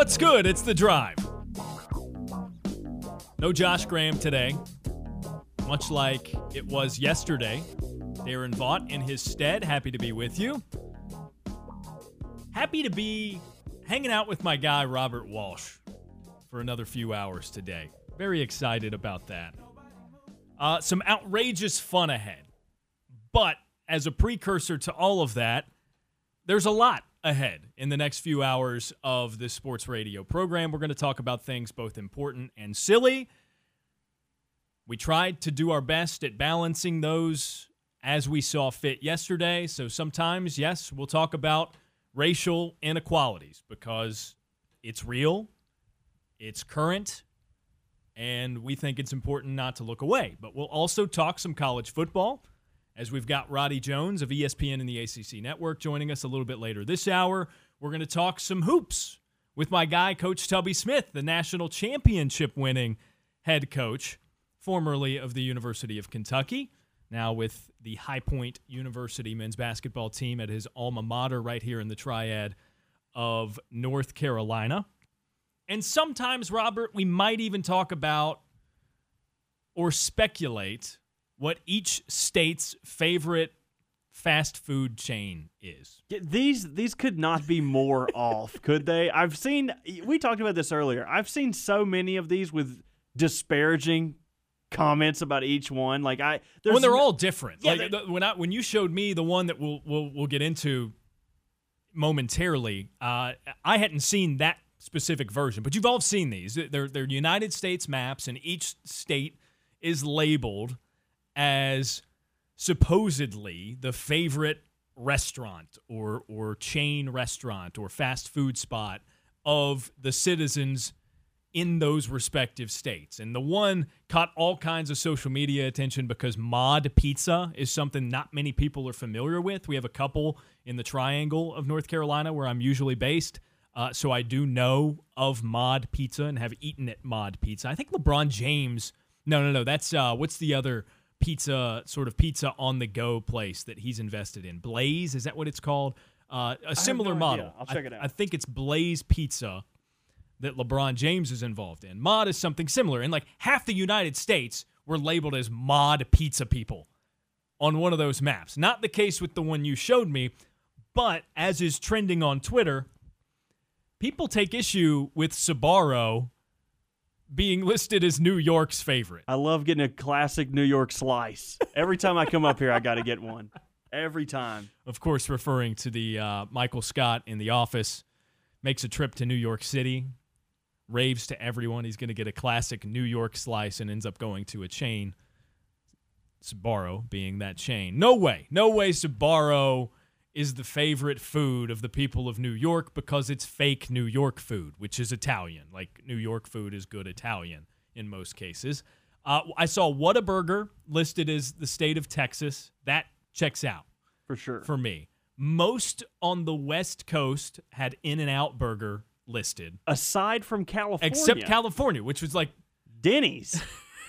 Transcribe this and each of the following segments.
What's good? It's the drive. No Josh Graham today, much like it was yesterday. Daron Vaught in his stead. Happy to be with you. Happy to be hanging out with my guy, Robert Walsh, for another few hours today. Very excited about that. Uh, some outrageous fun ahead. But as a precursor to all of that, there's a lot ahead in the next few hours of this sports radio program. We're going to talk about things both important and silly. We tried to do our best at balancing those as we saw fit yesterday. So sometimes, yes, we'll talk about racial inequalities because it's real, it's current, and we think it's important not to look away. But we'll also talk some college football as we've got Roddy Jones of ESPN and the ACC Network joining us a little bit later this hour. We're going to talk some hoops with my guy, Coach Tubby Smith, the national championship winning head coach, formerly of the University of Kentucky, now with the High Point University men's basketball team at his alma mater right here in the triad of North Carolina. And sometimes, Robert, we might even talk about or speculate what each state's favorite fast food chain is. These these could not be more off, could they? I've seen we talked about this earlier. I've seen so many of these with disparaging comments about each one. Like I when they're all different. Yeah, like when I when you showed me the one that we'll we'll we'll get into momentarily, uh, I hadn't seen that specific version, but you've all seen these. They're they're United States maps, and each state is labeled as supposedly the favorite restaurant or or chain restaurant or fast food spot of the citizens in those respective states. And the one caught all kinds of social media attention because Mod Pizza is something not many people are familiar with. We have a couple in the triangle of North Carolina where I'm usually based. Uh, so I do know of Mod Pizza and have eaten at Mod Pizza. I think LeBron James. No, no, no. That's uh, what's the other pizza sort of pizza on the go place that he's invested in. Blaze is that what it's called? Uh, a similar no model. Idea. I'll check it out. I, I think it's Blaze Pizza that LeBron James is involved in. Mod is something similar, and like half the United States were labeled as mod pizza people on one of those maps. Not the case with the one you showed me, but as is trending on Twitter, people take issue with Sbarro being listed as New York's favorite. I love getting a classic New York slice. Every time I come up here, I got to get one. Every time. Of course, referring to the uh, Michael Scott in The Office, makes a trip to New York City, raves to everyone he's going to get a classic New York slice, and ends up going to a chain. Sbarro being that chain. No way. No way Sbarro is the favorite food of the people of New York because it's fake New York food, which is Italian. Like New York food is good Italian in most cases. Uh, I saw Whataburger listed as the state of Texas. That checks out for sure for me. Most on the West Coast had In and Out Burger listed, aside from California, except California, which was like Denny's.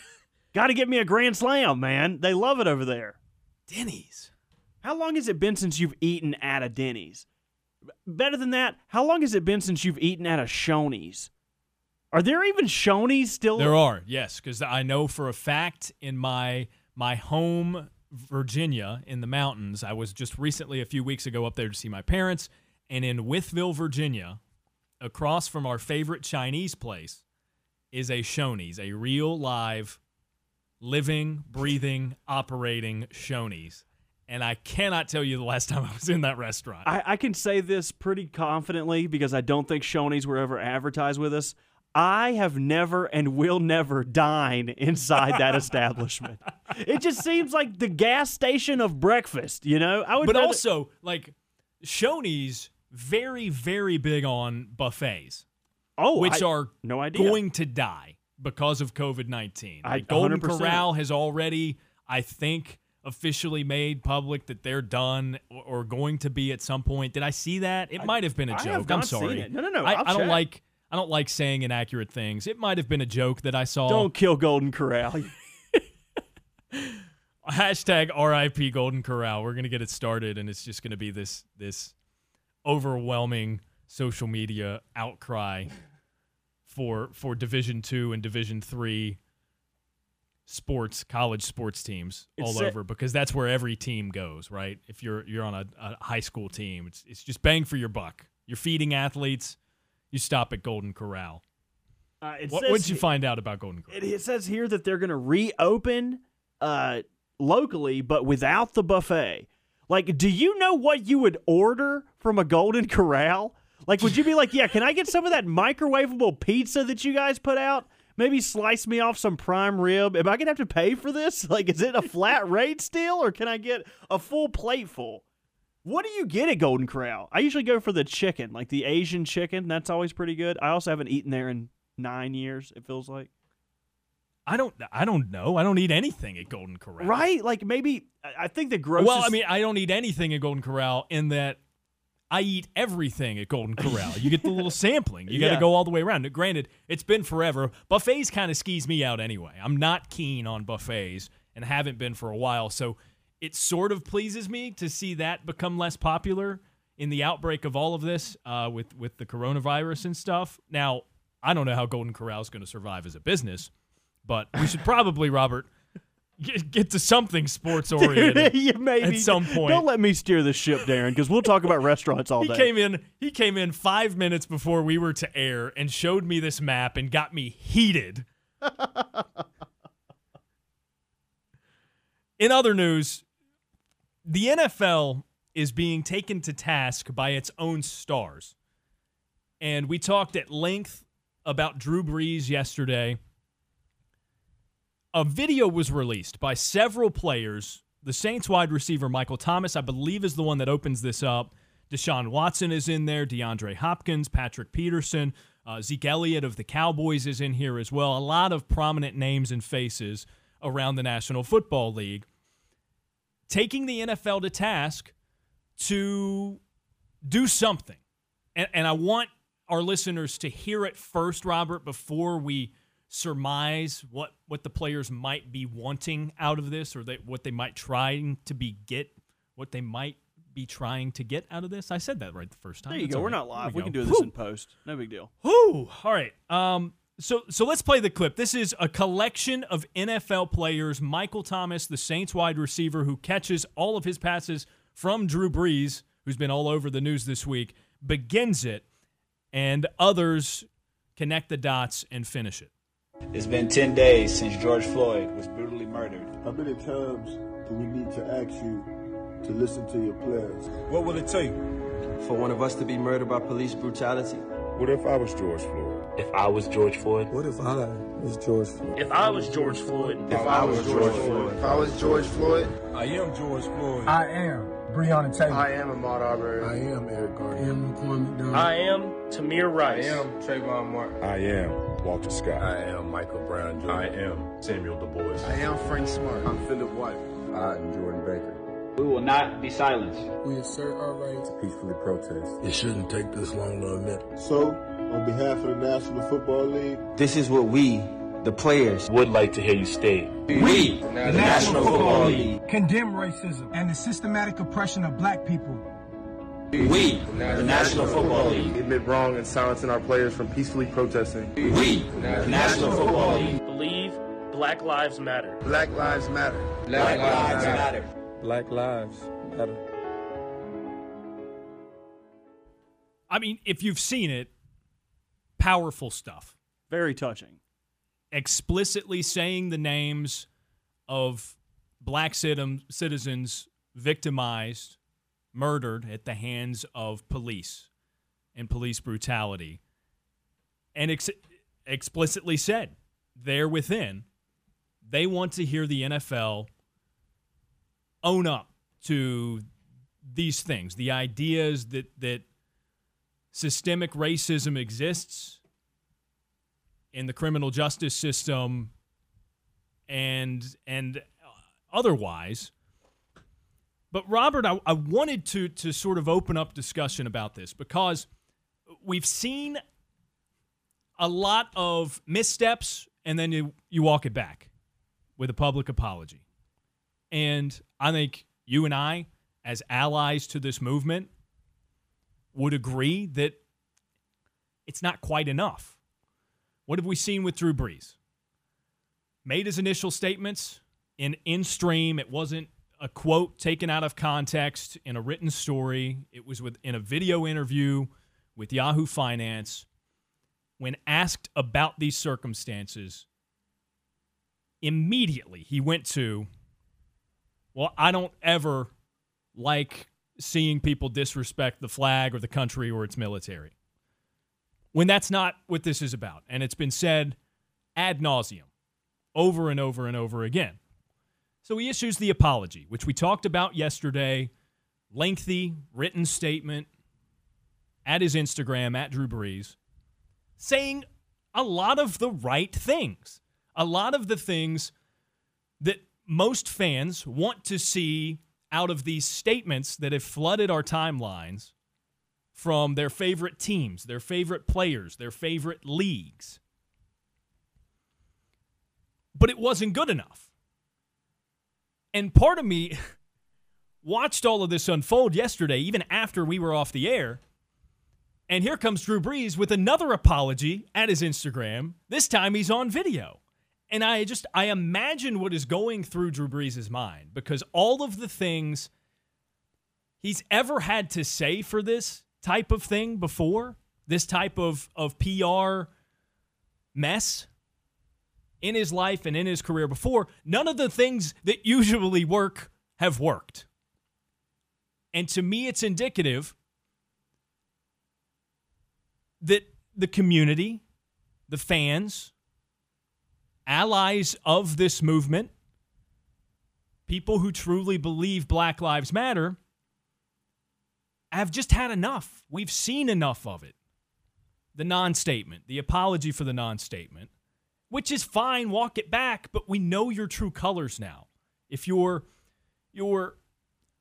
Got to get me a Grand Slam, man. They love it over there. Denny's. How long has it been since you've eaten at a Denny's? Better than that, how long has it been since you've eaten at a Shoney's? Are there even Shoney's still? There are, yes, because I know for a fact in my my home Virginia in the mountains. I was just recently a few weeks ago up there to see my parents, and in Wytheville, Virginia, across from our favorite Chinese place, is a Shoney's, a real live, living, breathing, operating Shoney's and I cannot tell you the last time I was in that restaurant. I, I, can say this pretty confidently because I don't think Shoney's were ever advertised with us. I have never and will never dine inside that establishment. It just seems like the gas station of breakfast, you know? I would But rather- also, like Shoney's very very big on buffets. Oh, which I, are no idea. going to die because of COVID-19. Like Golden Corral has already I think officially made public that they're done or going to be at some point. Did I see that? It might have been a I joke. I'm sorry. No, no, no. I, I don't like. I don't like saying inaccurate things. It might have been a joke that I saw. Don't kill Golden Corral. Hashtag RIP Golden Corral. We're gonna get it started, and it's just gonna be this this overwhelming social media outcry for for Division two and Division three sports, college sports teams It's all over because that's where every team goes, right? If you're you're on a, a high school team, it's it's just bang for your buck. You're feeding athletes. You stop at Golden Corral. Uh, What would you find out about Golden Corral? It, it says here that they're going to reopen uh, locally, but without the buffet. Like, do you know what you would order from a Golden Corral? Like, would you be like, yeah, can I get some of that microwavable pizza that you guys put out? Maybe slice me off some prime rib. Am I to have to pay for this? Like, is it a flat rate still, or can I get a full plate full? What do you get at Golden Corral? I usually go for the chicken, like the Asian chicken. That's always pretty good. I also haven't eaten there in nine years, it feels like. I don't I don't know. I don't eat anything at Golden Corral. Right? Like maybe I I think the grossest. Well, I mean, I don't eat anything at Golden Corral in that I eat everything at Golden Corral. You get the little sampling. You got to Yeah. go all the way around. Now, Granted, it's been forever. Buffets kind of skis me out anyway. I'm not keen on buffets and haven't been for a while. So it sort of pleases me to see that become less popular in the outbreak of all of this uh, with with the coronavirus and stuff. Now, I don't know how Golden Corral is going to survive as a business, but we should probably, Robert, get, get to something sports oriented. you maybe at some point. Don't let me steer the ship, Daron, because we'll talk about restaurants all He day. came in. He came in five minutes before we were to air and showed me this map and got me heated. in other news, the NFL is being taken to task by its own stars, and we talked at length about Drew Brees yesterday. A video was released by several players. The Saints wide receiver Michael Thomas, I believe, is the one that opens this up. Deshaun Watson is in there. DeAndre Hopkins, Patrick Peterson, uh, Zeke Elliott of the Cowboys is in here as well. A lot of prominent names and faces around the National Football League taking the NFL to task to do something. And, and I want our listeners to hear it first, Robert, before we surmise what, what the players might be wanting out of this or they, what they might trying to be get, what they might be trying to get out of this. I said that right the first time. there you That's go. We're right. not live. We, go. can do this Whew. in post. No big deal. Whew. All right. Um, so so let's play the clip. This is a collection of NFL players. Michael Thomas, the Saints wide receiver who catches all of his passes from Drew Brees, who's been all over the news this week, begins it, and others connect the dots and finish it. It's been 10 days since George Floyd was brutally murdered. How many times do we need to ask you to listen to your players? What will it take? for one of us to be murdered by police brutality. What if I was George Floyd? If I was George Floyd, What if I was George Floyd? if I was George Floyd, If I was George Floyd. If I was George Floyd, I am George Floyd. I am Breonna Taylor. I am Ahmaud Arbery. I am Eric Garner. I am McCormick McDonald. I am Tamir Rice. I am Trayvon Martin. I am Walter Scott. I am Michael Brown Jr. I am Samuel DuBose. I am Frank Smart. I'm Philip White. I am Jordan Baker. We will not be silenced. We assert our right to Peacefully protest. It shouldn't take this long to admit. So, on behalf of the National Football League, This is what we, the players, Would like to hear you state. we, the National Football League, Condemn racism and the systematic oppression of black people. We, the National Football League, Admit wrong and silencing our players from peacefully protesting. we, the National Football League, Believe Black Lives Matter. Black Lives Matter. Black Lives Matter. Black lives matter. I mean, if you've seen it, powerful stuff. Very touching. explicitly saying the names of black citizens victimized, murdered at the hands of police and police brutality, and ex- explicitly said there within they want to hear the NFL own up to these things, the ideas that that systemic racism exists in the criminal justice system and and otherwise. But Robert, I, I wanted to to sort of open up discussion about this because we've seen a lot of missteps and then you, you walk it back with a public apology. And I think you and I, as allies to this movement, would agree that it's not quite enough. What have we seen with Drew Brees? Made his initial statements in in stream. It wasn't a quote taken out of context in a written story. It was with in a video interview with Yahoo Finance. When asked about these circumstances, immediately he went to, Well, I don't ever like seeing people disrespect the flag or the country or its military. When that's not what this is about. And it's been said ad nauseum over and over and over again. So he issues the apology, which we talked about yesterday. Lengthy written statement at his Instagram, at Drew Brees, saying a lot of the right things. A lot of the things that most fans want to see out of these statements that have flooded our timelines from their favorite teams, their favorite players, their favorite leagues. But it wasn't good enough. And part of me watched all of this unfold yesterday, even after we were off the air. And here comes Drew Brees with another apology at his Instagram. This time he's on video. And I just I imagine what is going through Drew Brees' mind because all of the things he's ever had to say for this type of thing before, this type of, of PR mess in his life and in his career before, none of the things that usually work have worked. And to me, it's indicative that the community, the fans, allies of this movement, people who truly believe Black Lives Matter, have just had enough. We've seen enough of it. The non statement, the apology for the non statement, which is fine, walk it back, but we know your true colors now. If your your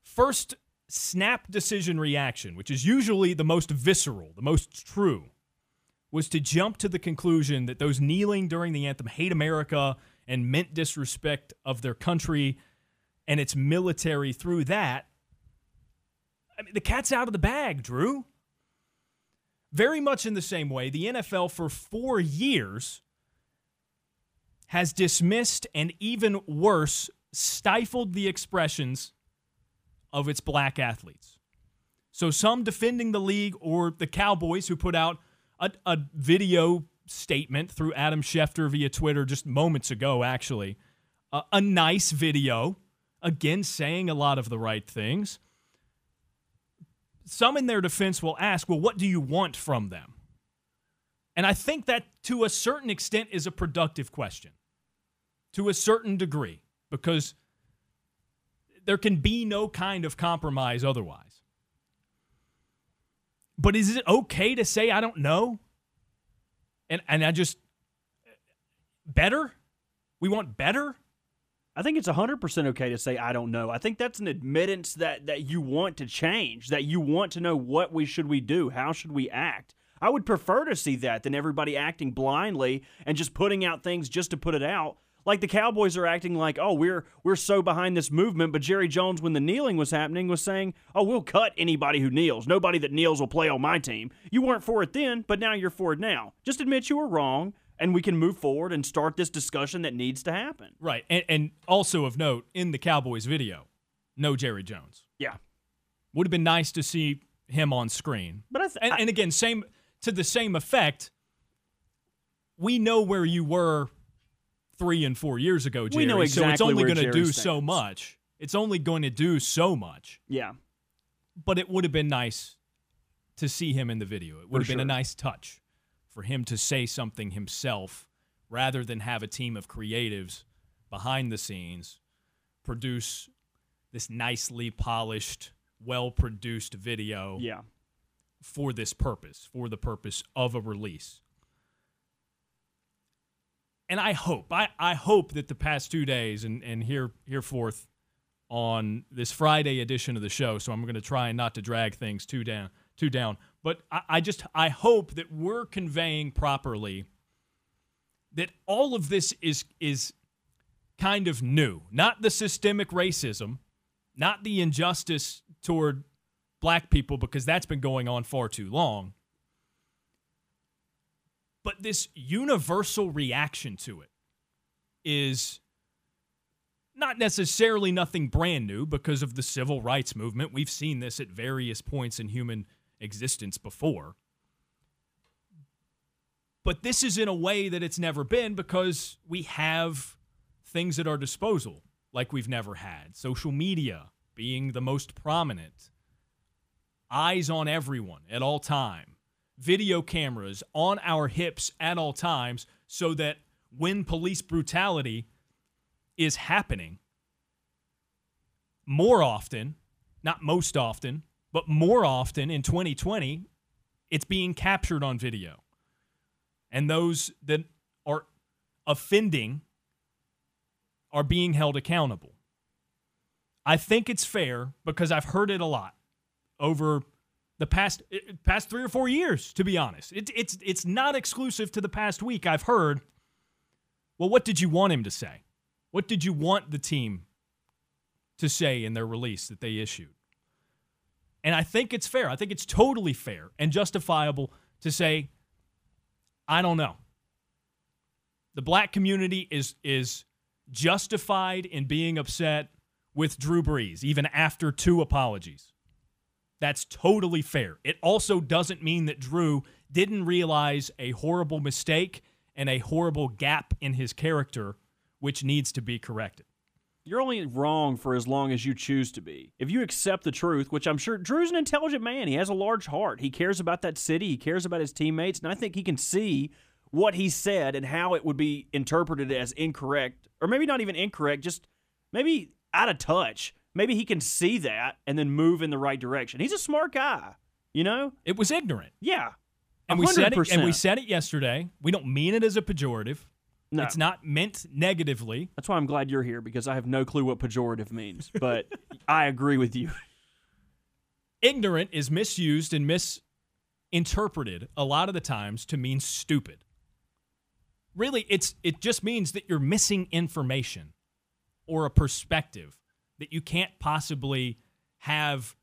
first snap decision reaction, which is usually the most visceral, the most true, was to jump to the conclusion that those kneeling during the anthem hate America and meant disrespect of their country and its military through that. I mean, the cat's out of the bag, Drew. Very much in the same way, the NFL for four years has dismissed and even worse, stifled the expressions of its black athletes. So some defending the league or the Cowboys who put out a, a video statement through Adam Schefter via Twitter just moments ago, actually. A nice video, again, saying a lot of the right things. Some in their defense will ask, well, what do you want from them? And I think that to a certain extent is a productive question, to a certain degree, because there can be no kind of compromise otherwise. But is it okay to say I don't know? And and I just better? We want better? I think it's 100% okay to say I don't know. I think that's an admittance that that you want to change, that you want to know what we should we do, how should we act. I would prefer to see that than everybody acting blindly and just putting out things just to put it out. Like the Cowboys are acting like, "Oh, we're we're so behind this movement," but Jerry Jones when the kneeling was happening was saying, "Oh, we'll cut anybody who kneels. Nobody that kneels will play on my team." You weren't for it then, but now you're for it now. Just admit you were wrong and we can move forward and start this discussion that needs to happen. Right. And, and also of note, in the Cowboys video, no Jerry Jones. Yeah. Would have been nice to see him on screen. But I th- and, and again, same to the same effect, we know where you were three and four years ago, Jerry. We know exactly so it's only going to do so much. It's only going to do so much. Yeah. But it would have been nice to see him in the video. It would For have been a nice touch for him to say something himself rather than have a team of creatives behind the scenes produce this nicely polished, well produced video Yeah. for this purpose, for the purpose of a release. And I hope, I, I hope that the past two days and, and here hereforth on this Friday edition of the show, so I'm going to try not to drag things too down, too down. But I, I just I hope that we're conveying properly that all of this is is kind of new, not the systemic racism, not the injustice toward black people because that's been going on far too long. But this universal reaction to it is not necessarily nothing brand new because of the civil rights movement. We've seen this at various points in human existence before. But this is in a way that it's never been because we have things at our disposal like we've never had. Social media being the most prominent, eyes on everyone at all time, video cameras on our hips at all times so that when police brutality is happening more often, not most often, but more often in 2020, it's being captured on video. And those that are offending are being held accountable. I think it's fair because I've heard it a lot over the past eh, past 3 or 4 years to be honest. It, it's it's not exclusive to the past week. I've heard well what did you want him to say? What did you want the team to say in their release that they issued? And I think it's fair. I think it's totally fair and justifiable to say I don't know. The black community is is justified in being upset with Drew Brees, even after two apologies. That's totally fair. It also doesn't mean that Drew didn't realize a horrible mistake and a horrible gap in his character, which needs to be corrected. You're only wrong for as long as you choose to be. If you accept the truth, which I'm sure Drew's an intelligent man, he has a large heart. He cares about that city, he cares about his teammates, and I think he can see what he said and how it would be interpreted as incorrect, or maybe not even incorrect, just maybe out of touch. Maybe he can see that and then move in the right direction. He's a smart guy, you know? It was ignorant. Yeah. And we said it and we said it yesterday. We don't mean it as a pejorative. No. It's not meant negatively. That's why I'm glad you're here because I have no clue what pejorative means, but I agree with you. Ignorant is misused and misinterpreted a lot of the times to mean stupid. Really, it's it just means that you're missing information or a perspective that you can't possibly have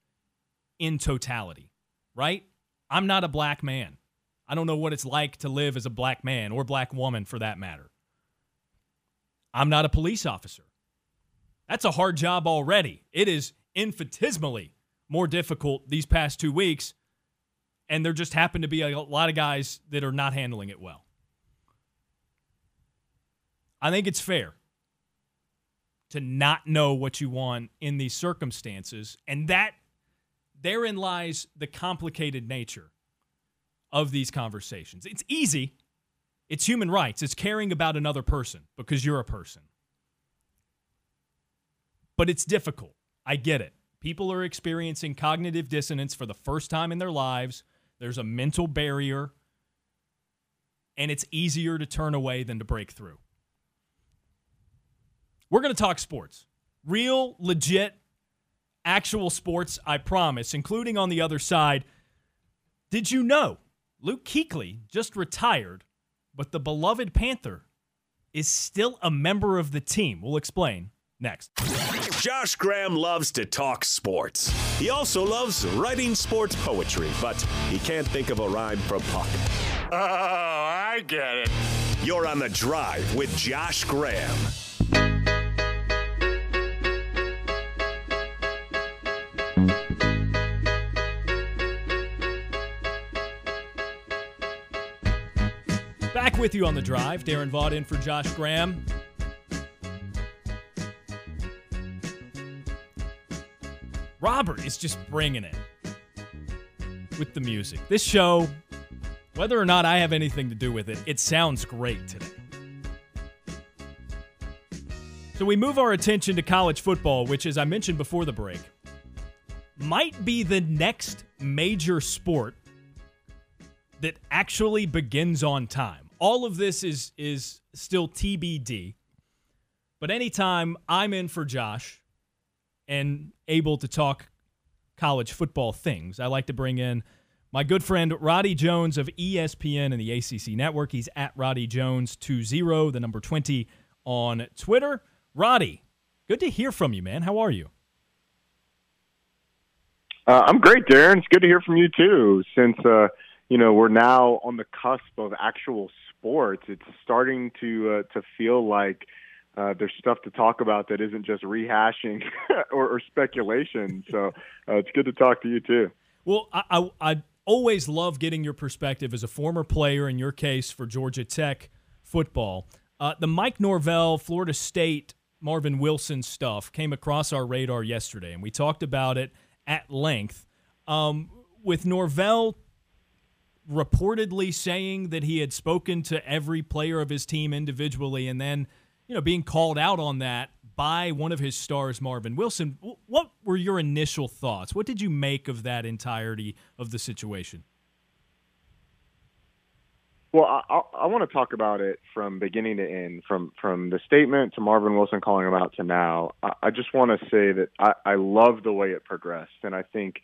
in totality, right? I'm not a black man. I don't know what it's like to live as a black man or black woman for that matter. I'm not a police officer. That's a hard job already. It is infinitesimally more difficult these past two weeks, and there just happen to be a lot of guys that are not handling it well. I think it's fair to not know what you want in these circumstances, and that therein lies the complicated nature of these conversations. It's easy. It's human rights. It's caring about another person because you're a person. But it's difficult. I get it. People are experiencing cognitive dissonance for the first time in their lives. There's a mental barrier, and it's easier to turn away than to break through. We're going to talk sports. Real, legit, actual sports, I promise, including on the other side. Did you know Luke Kuechly just retired, but the beloved Panther is still a member of the team? We'll explain next. Josh Graham loves to talk sports. He also loves writing sports poetry, but he can't think of a rhyme for puck. Oh, I get it. You're on the drive with Josh Graham. With you on the drive. Daron Vaught in for Josh Graham. Robert is just bringing it with the music. This show, whether or not I have anything to do with it, it sounds great today. So we move our attention to college football, which, as I mentioned before the break, might be the next major sport that actually begins on time. All of this is is still TBD. But anytime I'm in for Josh and able to talk college football things, I like to bring in my good friend Roddy Jones of ESPN and the ACC Network. He's at Roddy Jones 20, the number 20 on Twitter. Roddy, good to hear from you, man. How are you? Uh, I'm great, Daron. It's good to hear from you too. Since uh, you know we're now on the cusp of actual sports. It's starting to uh, to feel like uh, there's stuff to talk about that isn't just rehashing or, or speculation. So uh, it's good to talk to you too. Well, I, I, I always love getting your perspective as a former player. In your case, for Georgia Tech football, uh, the Mike Norvell, Florida State, Marvin Wilson stuff came across our radar yesterday, and we talked about it at length. Um, with Norvell reportedly saying that he had spoken to every player of his team individually, and then you know being called out on that by one of his stars, Marvin Wilson. What were your initial thoughts? What did you make of that entirety of the situation? Well, I, I want to talk about it from beginning to end, from from the statement to Marvin Wilson calling him out to now. I, I just want to say that I, I love the way it progressed, and I think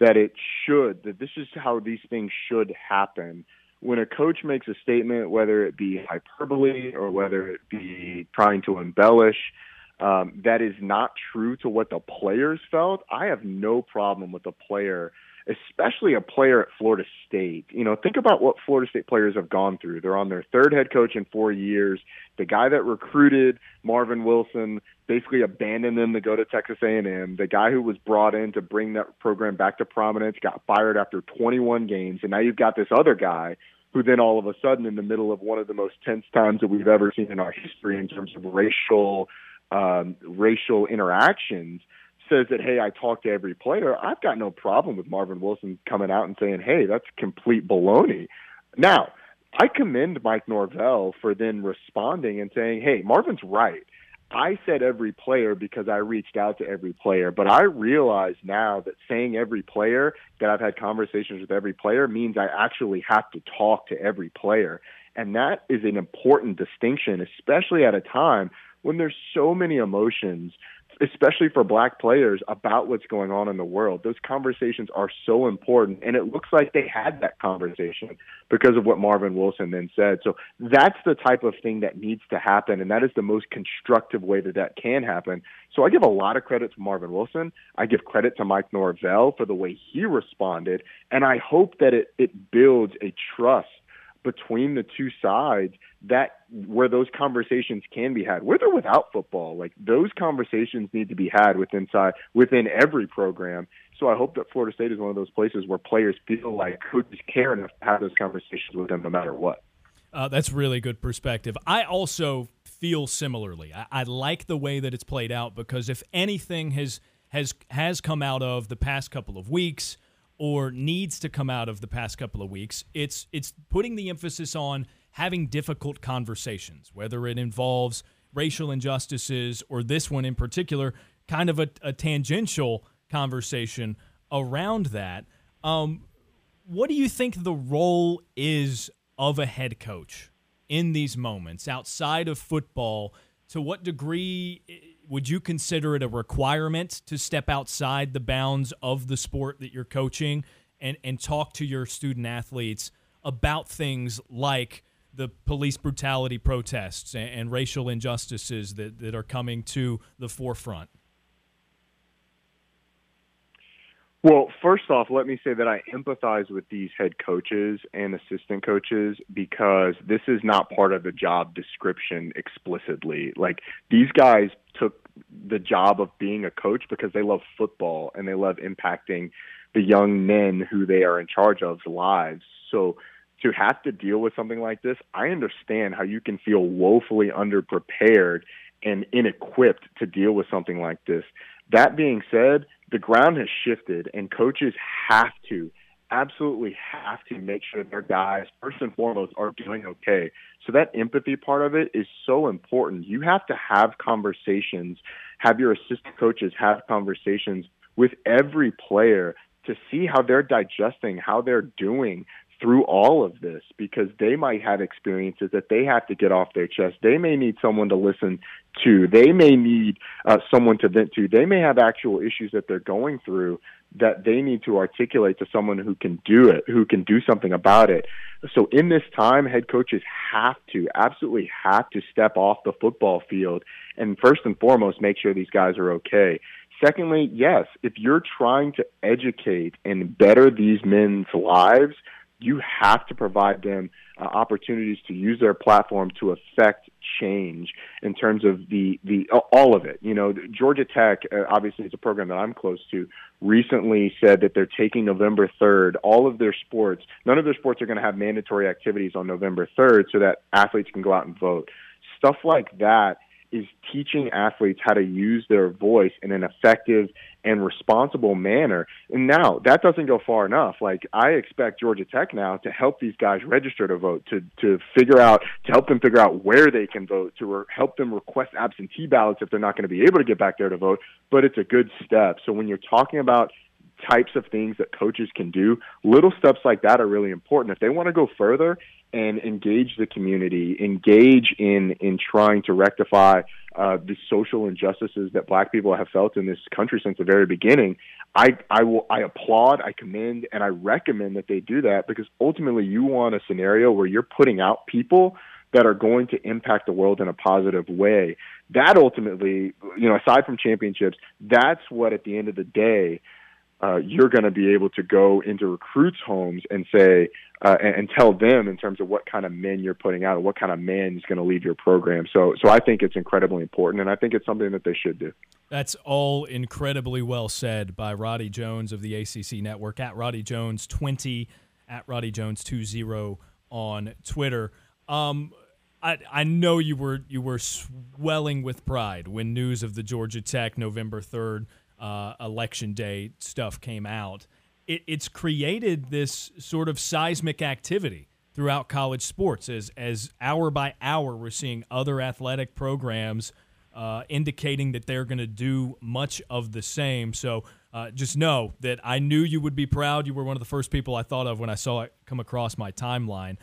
that it should that this is how these things should happen. When a coach makes a statement, whether it be hyperbole or whether it be trying to embellish, um, that is not true to what the players felt. I have no problem with the player especially a player at Florida State. You know, think about what Florida State players have gone through. They're on their third head coach in four years. The guy that recruited Marvin Wilson basically abandoned them to go to Texas A&M. The guy who was brought in to bring that program back to prominence got fired after 21 games, and now you've got this other guy who then all of a sudden, in the middle of one of the most tense times that we've ever seen in our history in terms of racial um, racial interactions says that, hey, I talked to every player, I've got no problem with Marvin Wilson coming out and saying, hey, that's complete baloney. Now, I commend Mike Norvell for then responding and saying, hey, Marvin's right. I said every player because I reached out to every player, but I realize now that saying every player that I've had conversations with every player means I actually have to talk to every player. And that is an important distinction, especially at a time when there's so many emotions especially for black players about what's going on in the world. Those conversations are so important. And it looks like they had that conversation because of what Marvin Wilson then said. So that's the type of thing that needs to happen. And that is the most constructive way that that can happen. So I give a lot of credit to Marvin Wilson. I give credit to Mike Norvell for the way he responded. And I hope that it, it builds a trust between the two sides that where those conversations can be had with or without football like those conversations need to be had within within every program. So i hope that florida state is one of those places where players feel like coaches care enough to have those conversations with them no matter what. Uh, that's really good perspective. I also feel similarly. I, I like the way that it's played out because if anything has has has come out of the past couple of weeks or needs to come out of the past couple of weeks. It's it's putting the emphasis on having difficult conversations, whether it involves racial injustices or this one in particular, kind of a, a tangential conversation around that. Um, what do you think the role is of a head coach in these moments outside of football? To what degree would you consider it a requirement to step outside the bounds of the sport that you're coaching and, and talk to your student athletes about things like the police brutality protests and, and racial injustices that, that are coming to the forefront? Well, first off, let me say that I empathize with these head coaches and assistant coaches because this is not part of the job description explicitly. Like these guys took the job of being a coach because they love football and they love impacting the young men who they are in charge of's lives. So to have to deal with something like this, I understand how you can feel woefully underprepared and inequipped to deal with something like this. That being said, the ground has shifted, and coaches have to, absolutely have to make sure their guys, first and foremost, are doing okay. So that empathy part of it is so important. You have to have conversations, have your assistant coaches have conversations with every player to see how they're digesting, how they're doing, through all of this because they might have experiences that they have to get off their chest. They may need someone to listen to. They may need uh, someone to vent to. They may have actual issues that they're going through that they need to articulate to someone who can do it, who can do something about it. So in this time, head coaches have to, absolutely have to step off the football field and first and foremost make sure these guys are okay. Secondly, yes, if you're trying to educate and better these men's lives, you have to provide them uh, opportunities to use their platform to affect change in terms of the the all of it. You know, Georgia Tech uh, obviously is a program that I'm close to. Recently said that they're taking November 3rd. All of their sports, none of their sports are going to have mandatory activities on November 3rd, so that athletes can go out and vote. Stuff like that is teaching athletes how to use their voice in an effective and responsible manner. And now that doesn't go far enough. Like I expect Georgia Tech now to help these guys register to vote, to to figure out to help them figure out where they can vote, to re- help them request absentee ballots if they're not going to be able to get back there to vote. But it's a good step. So when you're talking about types of things that coaches can do, little steps like that are really important. If they want to go further and engage the community, engage in in trying to rectify uh, the social injustices that Black people have felt in this country since the very beginning. I I will I applaud, I commend, and I recommend that they do that because ultimately you want a scenario where you're putting out people that are going to impact the world in a positive way. That ultimately, you know, aside from championships, that's what at the end of the day uh, you're going to be able to go into recruits' homes and say uh, and, and, tell them in terms of what kind of men you're putting out and what kind of man is going to leave your program. So, so I think it's incredibly important, and I think it's something that they should do. That's all incredibly well said by Roddy Jones of the ACC Network at Roddy Jones twenty at Roddy Jones two zero on Twitter. Um, I, I know you were you were swelling with pride when news of the Georgia Tech November third uh, election day stuff came out, it, it's created this sort of seismic activity throughout college sports as as hour by hour we're seeing other athletic programs uh, indicating that they're going to do much of the same. So uh, just know that I knew you would be proud. You were one of the first people I thought of when I saw it come across my timeline.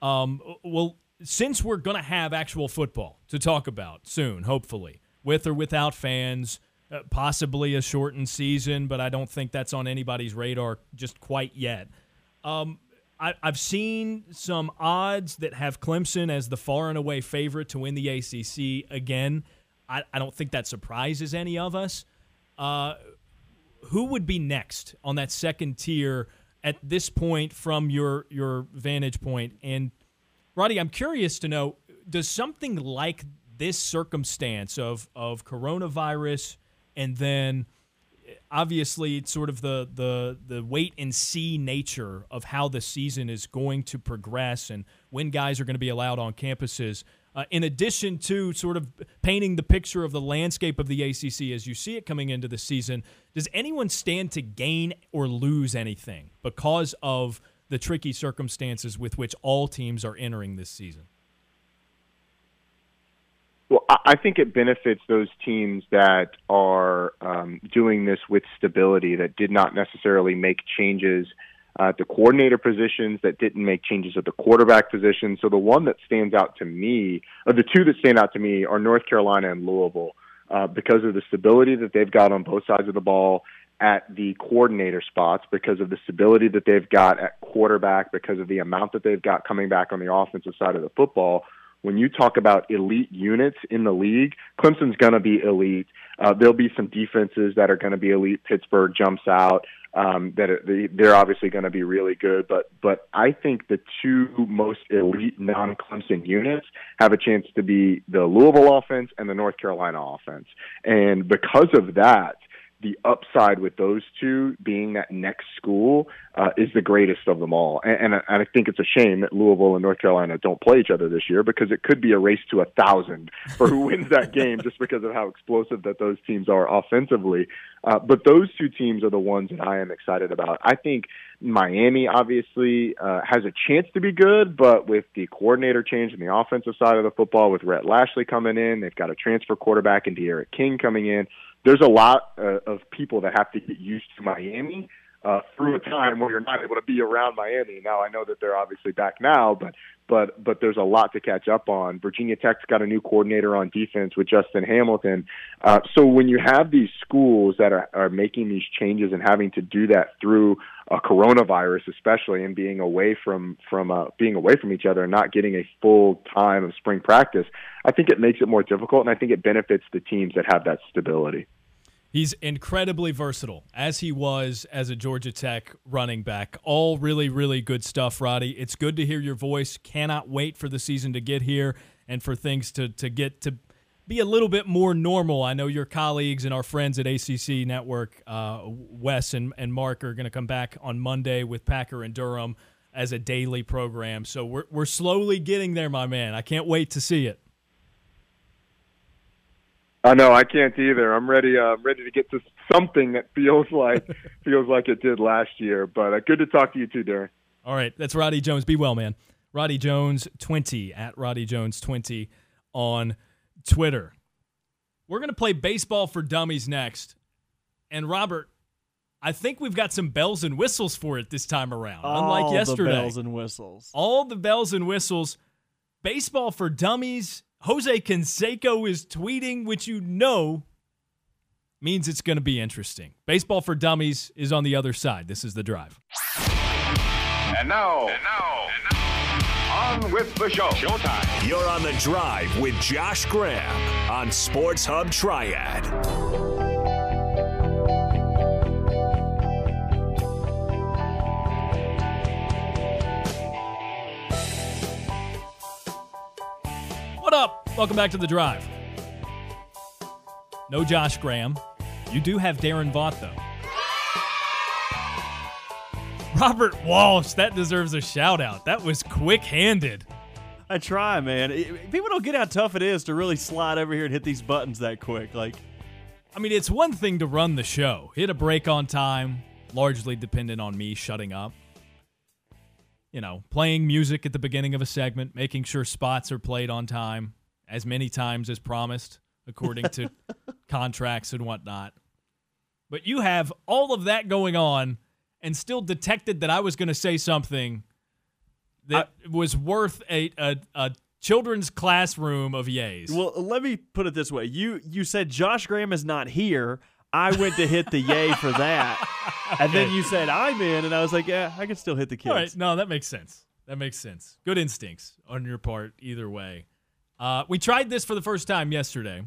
Um, well, since we're going to have actual football to talk about soon, hopefully, with or without fans, uh, possibly a shortened season, but I don't think that's on anybody's radar just quite yet. Um, I, have seen some odds that have Clemson as the far and away favorite to win the ACC again. I, I don't think that surprises any of us. Uh, who would be next on that second tier at this point from your your vantage point? And Roddy, I'm curious to know: Does something like this circumstance of of coronavirus and then obviously it's sort of the the the wait and see nature of how the season is going to progress and when guys are going to be allowed on campuses. Uh, in addition to sort of painting the picture of the landscape of the ACC as you see it coming into the season, does anyone stand to gain or lose anything because of the tricky circumstances with which all teams are entering this season? Well, I think it benefits those teams that are um, doing this with stability, that did not necessarily make changes uh, at the coordinator positions, that didn't make changes at the quarterback position. So the one that stands out to me, or the two that stand out to me, are North Carolina and Louisville uh, because of the stability that they've got on both sides of the ball at the coordinator spots because of the stability that they've got at quarterback, because of the amount that they've got coming back on the offensive side of the football when you talk about elite units in the league, Clemson's going to be elite. Uh, there'll be some defenses that are going to be elite. Pittsburgh jumps out. Um, that are, they're obviously going to be really good, but but I think the two most elite non-Clemson units have a chance to be the Louisville offense and the North Carolina offense, and because of that, the upside with those two being that next school uh, is the greatest of them all. And, and, and I think it's a shame that Louisville and North Carolina don't play each other this year because it could be a race to a thousand for who wins that game just because of how explosive that those teams are offensively. Uh, but those two teams are the ones that I am excited about. I think Miami obviously uh, has a chance to be good, but with the coordinator change in the offensive side of the football, with Rhett Lashlee coming in, they've got a transfer quarterback and D'Eriq King coming in there's a lot uh, of people that have to get used to Miami uh, through a time where you're not able to be around Miami. Now I know that they're obviously back now, but but but there's a lot to catch up on. Virginia Tech's got a new coordinator on defense with Justin Hamilton. Uh, so when you have these schools that are, are making these changes and having to do that through a coronavirus, especially, and being away from from uh, being away from each other and not getting a full time of spring practice, I think it makes it more difficult, and I think it benefits the teams that have that stability. He's incredibly versatile, as he was as a Georgia Tech running back. All really, really good stuff, Roddy. It's good to hear your voice. Cannot wait for the season to get here and for things to, to get to be a little bit more normal. I know your colleagues and our friends at ACC Network, uh, Wes and, and Mark, are going to come back on Monday with Packer and Durham as a daily program. So we're, we're slowly getting there, my man. I can't wait to see it. I know I can't either. I'm ready. Uh, I'm ready to get to something that feels like feels like it did last year. But uh, good to talk to you too, Daron. All right, that's Roddy Jones. Be well, man. Roddy Jones twenty at Roddy Jones twenty on Twitter. We're gonna play baseball for dummies next, and Robert, I think we've got some bells and whistles for it this time around. All unlike yesterday, the bells and whistles. all the bells and whistles. Baseball for dummies. Jose Canseco is tweeting, which you know means it's going to be interesting. Baseball for dummies is on the other side. This is the drive. And now, and now, and now, on with the show. Showtime. You're on the drive with Josh Graham on Sports Hub Triad. What up? Welcome back to the drive. No Josh Graham. You do have Daron Vaught, though. Robert Walsh, that deserves a shout out. That was quick handed. I try, man. People don't get how tough it is to really slide over here and hit these buttons that quick. Like, I mean, it's one thing to run the show, hit a break on time, largely dependent on me shutting up. You know, playing music at the beginning of a segment, making sure spots are played on time, as many times as promised, according to contracts and whatnot. But you have all of that going on and still detected that I was going to say something that was worth a, a, a children's classroom of yays. well, let me put it this way: you you said Josh Graham is not here. I went to hit the yay for that, and then you said I'm in, and I was like, yeah, I can still hit the kids. All right, no, that makes sense. That makes sense. Good instincts on your part, either way. Uh, we tried this for the first time yesterday,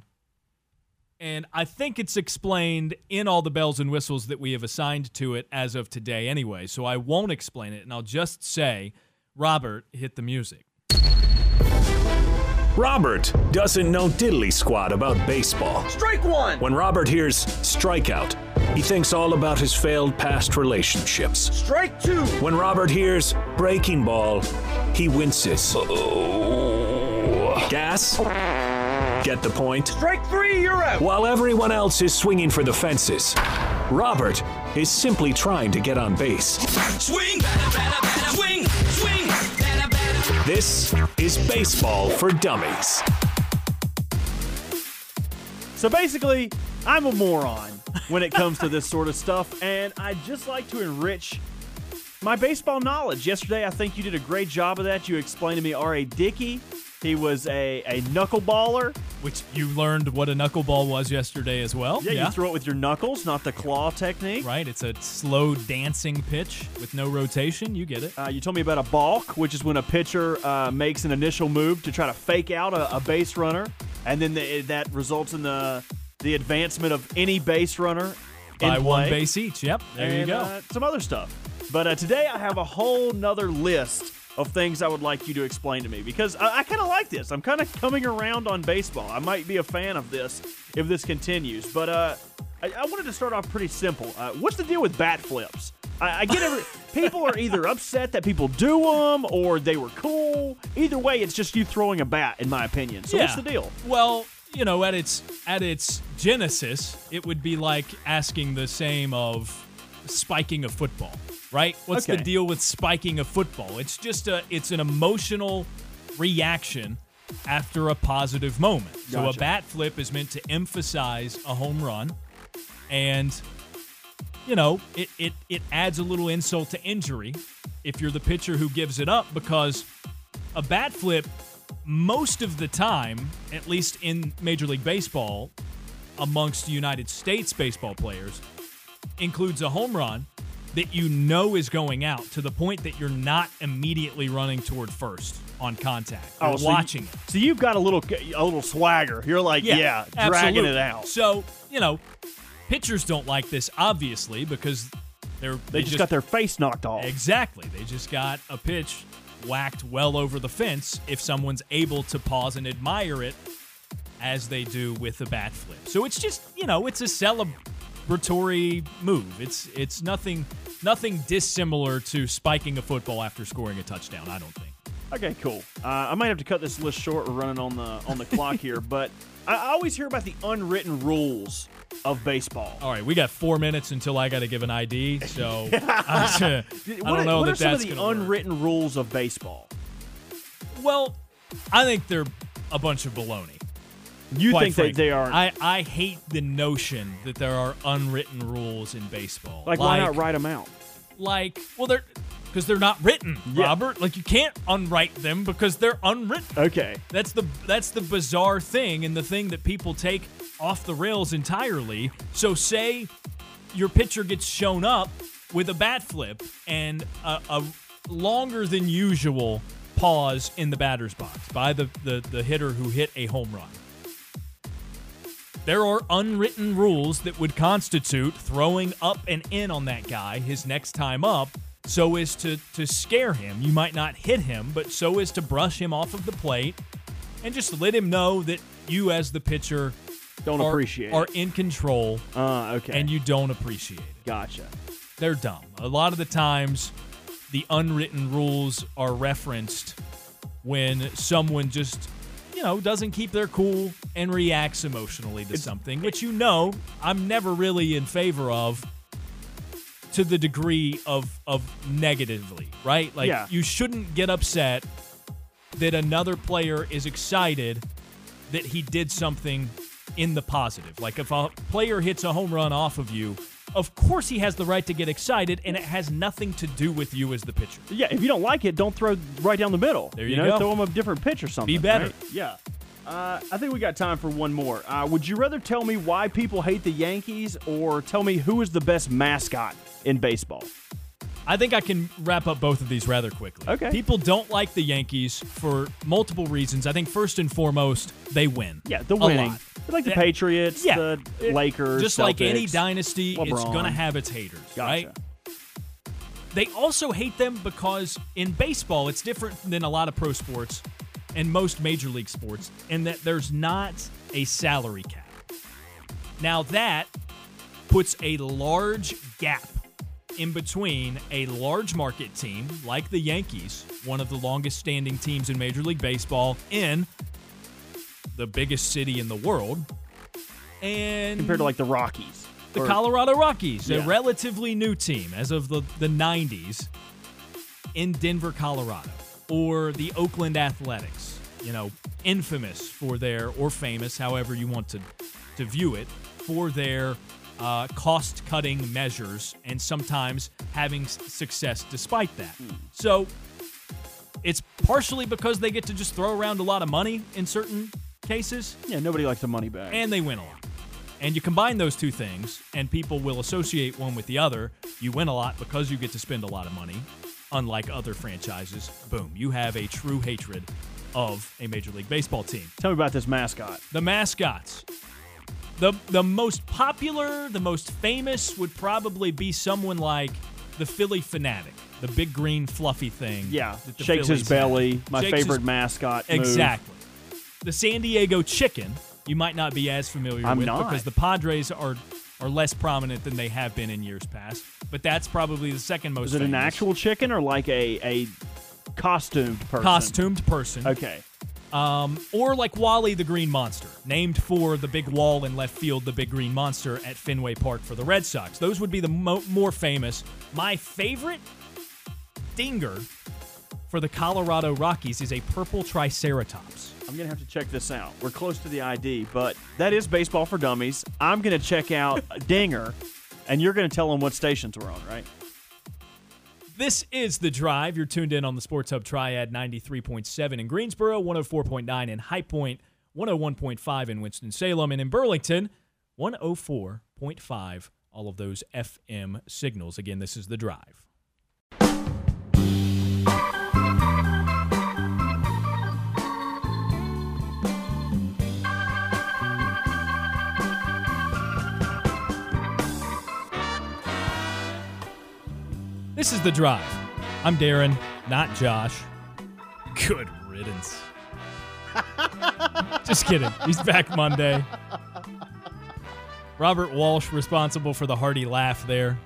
and I think it's explained in all the bells and whistles that we have assigned to it as of today, anyway. So I won't explain it, and I'll just say, Robert, hit the music. Robert doesn't know diddly squat about baseball. Strike one. When Robert hears strikeout, he thinks all about his failed past relationships. Strike two. When Robert hears breaking ball, he winces. Gas? Get the point? Strike three. You're out. While everyone else is swinging for the fences, Robert is simply trying to get on base. Swing. Batter, batter, batter. This is Baseball for Dummies. So basically, I'm a moron when it comes to this sort of stuff, and I just like to enrich my baseball knowledge. Yesterday, I think you did a great job of that. You explained to me R.A. Dickey. He was a, a knuckleballer. Which you learned what a knuckleball was yesterday as well. Yeah, you throw it with your knuckles, not the claw technique. Right, it's a slow dancing pitch with no rotation. You get it. Uh, you told me about a balk, which is when a pitcher uh, makes an initial move to try to fake out a, a base runner, and then the, that results in the the advancement of any base runner By one base each. Yep, there you go. uh, some other stuff. But uh, today I have a whole nother list of things I would like you to explain to me because I, I kind of like this. I'm kind of coming around on baseball. I might be a fan of this if this continues. But uh, I, I wanted to start off pretty simple. Uh, what's the deal with bat flips? I, I get every, people are either upset that people do them or they were cool. Either way, it's just you throwing a bat, in my opinion. So what's the deal? Well, you know, at its at its genesis, it would be like asking the same of spiking a football, right? What's the deal with spiking a football? It's just a it's an emotional reaction after a positive moment. So a bat flip is meant to emphasize a home run and you know, it, it it adds a little insult to injury if you're the pitcher who gives it up because a bat flip most of the time, at least in Major League Baseball, amongst United States baseball players, includes a home run that you know is going out to the point that you're not immediately running toward first on contact. You're Oh, so you- watching it. So you've got a little a little swagger. You're like, yeah, dragging absolutely. it out. So, you know, Pitchers don't like this, obviously, because they're They, just, got their face knocked off. Exactly. They just got a pitch whacked well over the fence if someone's able to pause and admire it as they do with the bat flip. So it's just, you know, it's a celebratory move. It's it's nothing nothing dissimilar to spiking a football after scoring a touchdown, I don't think. Okay, cool. Uh, I might have to cut this list short. We're running on the on the clock here, but I, always hear about the unwritten rules of baseball. All right, we got four minutes until I got to give an ID, so I, I What don't know what that are some that's of the gonna work. unwritten rules of baseball? Well, I think they're a bunch of baloney. You think frankly. they are I, I hate the notion that there are unwritten rules in baseball. like, why not write them out? Like, well, they're because they're not written, Yeah. Robert. Like, you can't unwrite them because they're unwritten. Okay. That's the that's the bizarre thing and the thing that people take off the rails entirely. So say your pitcher gets shown up with a bat flip and a, a longer than usual pause in the batter's box by the, the, the hitter who hit a home run. There are unwritten rules that would constitute throwing up and in on that guy his next time up so as to, to scare him. You might not hit him, but so as to brush him off of the plate and just let him know that you, as the pitcher, Don't are, appreciate are in control Uh, okay. and you don't appreciate it. gotcha. They're dumb. A lot of the times, the unwritten rules are referenced when someone just, you know, doesn't keep their cool and reacts emotionally to something, which you know I'm never really in favor of to the degree of of negatively, right? Like Yeah. you shouldn't get upset that another player is excited that he did something in the positive. Like if a player hits a home run off of you, of course he has the right to get excited, and it has nothing to do with you as the pitcher. Yeah, if you don't like it, don't throw right down the middle. There you know, go. throw him a different pitch or something. Be better. right? Yeah. Uh, I think we got time for one more. Uh, would you rather tell me why people hate the Yankees or tell me who is the best mascot in baseball? I think I can wrap up both of these rather quickly. Okay. People don't like the Yankees for multiple reasons. I think first and foremost, they win. Yeah, the winning. lot. Like the. Patriots, Yeah. the It- Lakers. Just like any Celtics, dynasty, it's going to have its haters, Gotcha. right? They also hate them because in baseball, it's different than a lot of pro sports and most major league sports in that there's not a salary cap. Now, that puts a large gap in between a large market team like the Yankees, one of the longest standing teams in Major League Baseball, in the biggest city in the world, and compared to like the Rockies. the Or- Colorado Rockies, a relatively new team as of the, the 90s in Denver, Colorado, or the Oakland Athletics, you know, infamous for their, or famous, however you want to, to view it, for their uh, cost cutting measures and sometimes having success despite that. So it's partially because they get to just throw around a lot of money in certain cases Yeah, nobody likes the money back. and they win a lot. And you combine those two things, and people will associate one with the other. You win a lot because you get to spend a lot of money, unlike other franchises. Boom, you have a true hatred of a Major League Baseball team. Tell me about this mascot. The mascots. The, the most popular, the most famous would probably be someone like the Phillie Phanatic, the big green fluffy thing. Yeah, shakes his Phillies have. belly. My Shakes favorite his- mascot. move. Exactly. The San Diego Chicken, you might not be as familiar I'm with not. because the Padres are are less prominent than they have been in years past. But that's probably the second most. Is it an actual chicken or like a a costumed person? costumed person? Okay. Um, or like Wally the Green Monster, named for the big wall in left field, the big green monster at Fenway Park for the Red Sox. Those would be the mo- more famous. My favorite dinger for the Colorado Rockies is a purple Triceratops. I'm gonna have to check this out. We're close to the ID, but that is baseball for dummies. I'm gonna check out Dinger, and you're gonna tell them what stations we're on, right? This is The Drive. You're tuned in on the Sports Hub Triad 93.7 in Greensboro, 104.9 in High Point, 101.5 in Winston-Salem, and in Burlington, 104.5. All of those FM signals. Again, this is The Drive. This is The Drive. I'm Daron, not Josh. Good riddance. Just kidding. He's back Monday. Robert Walsh responsible for the hearty laugh there.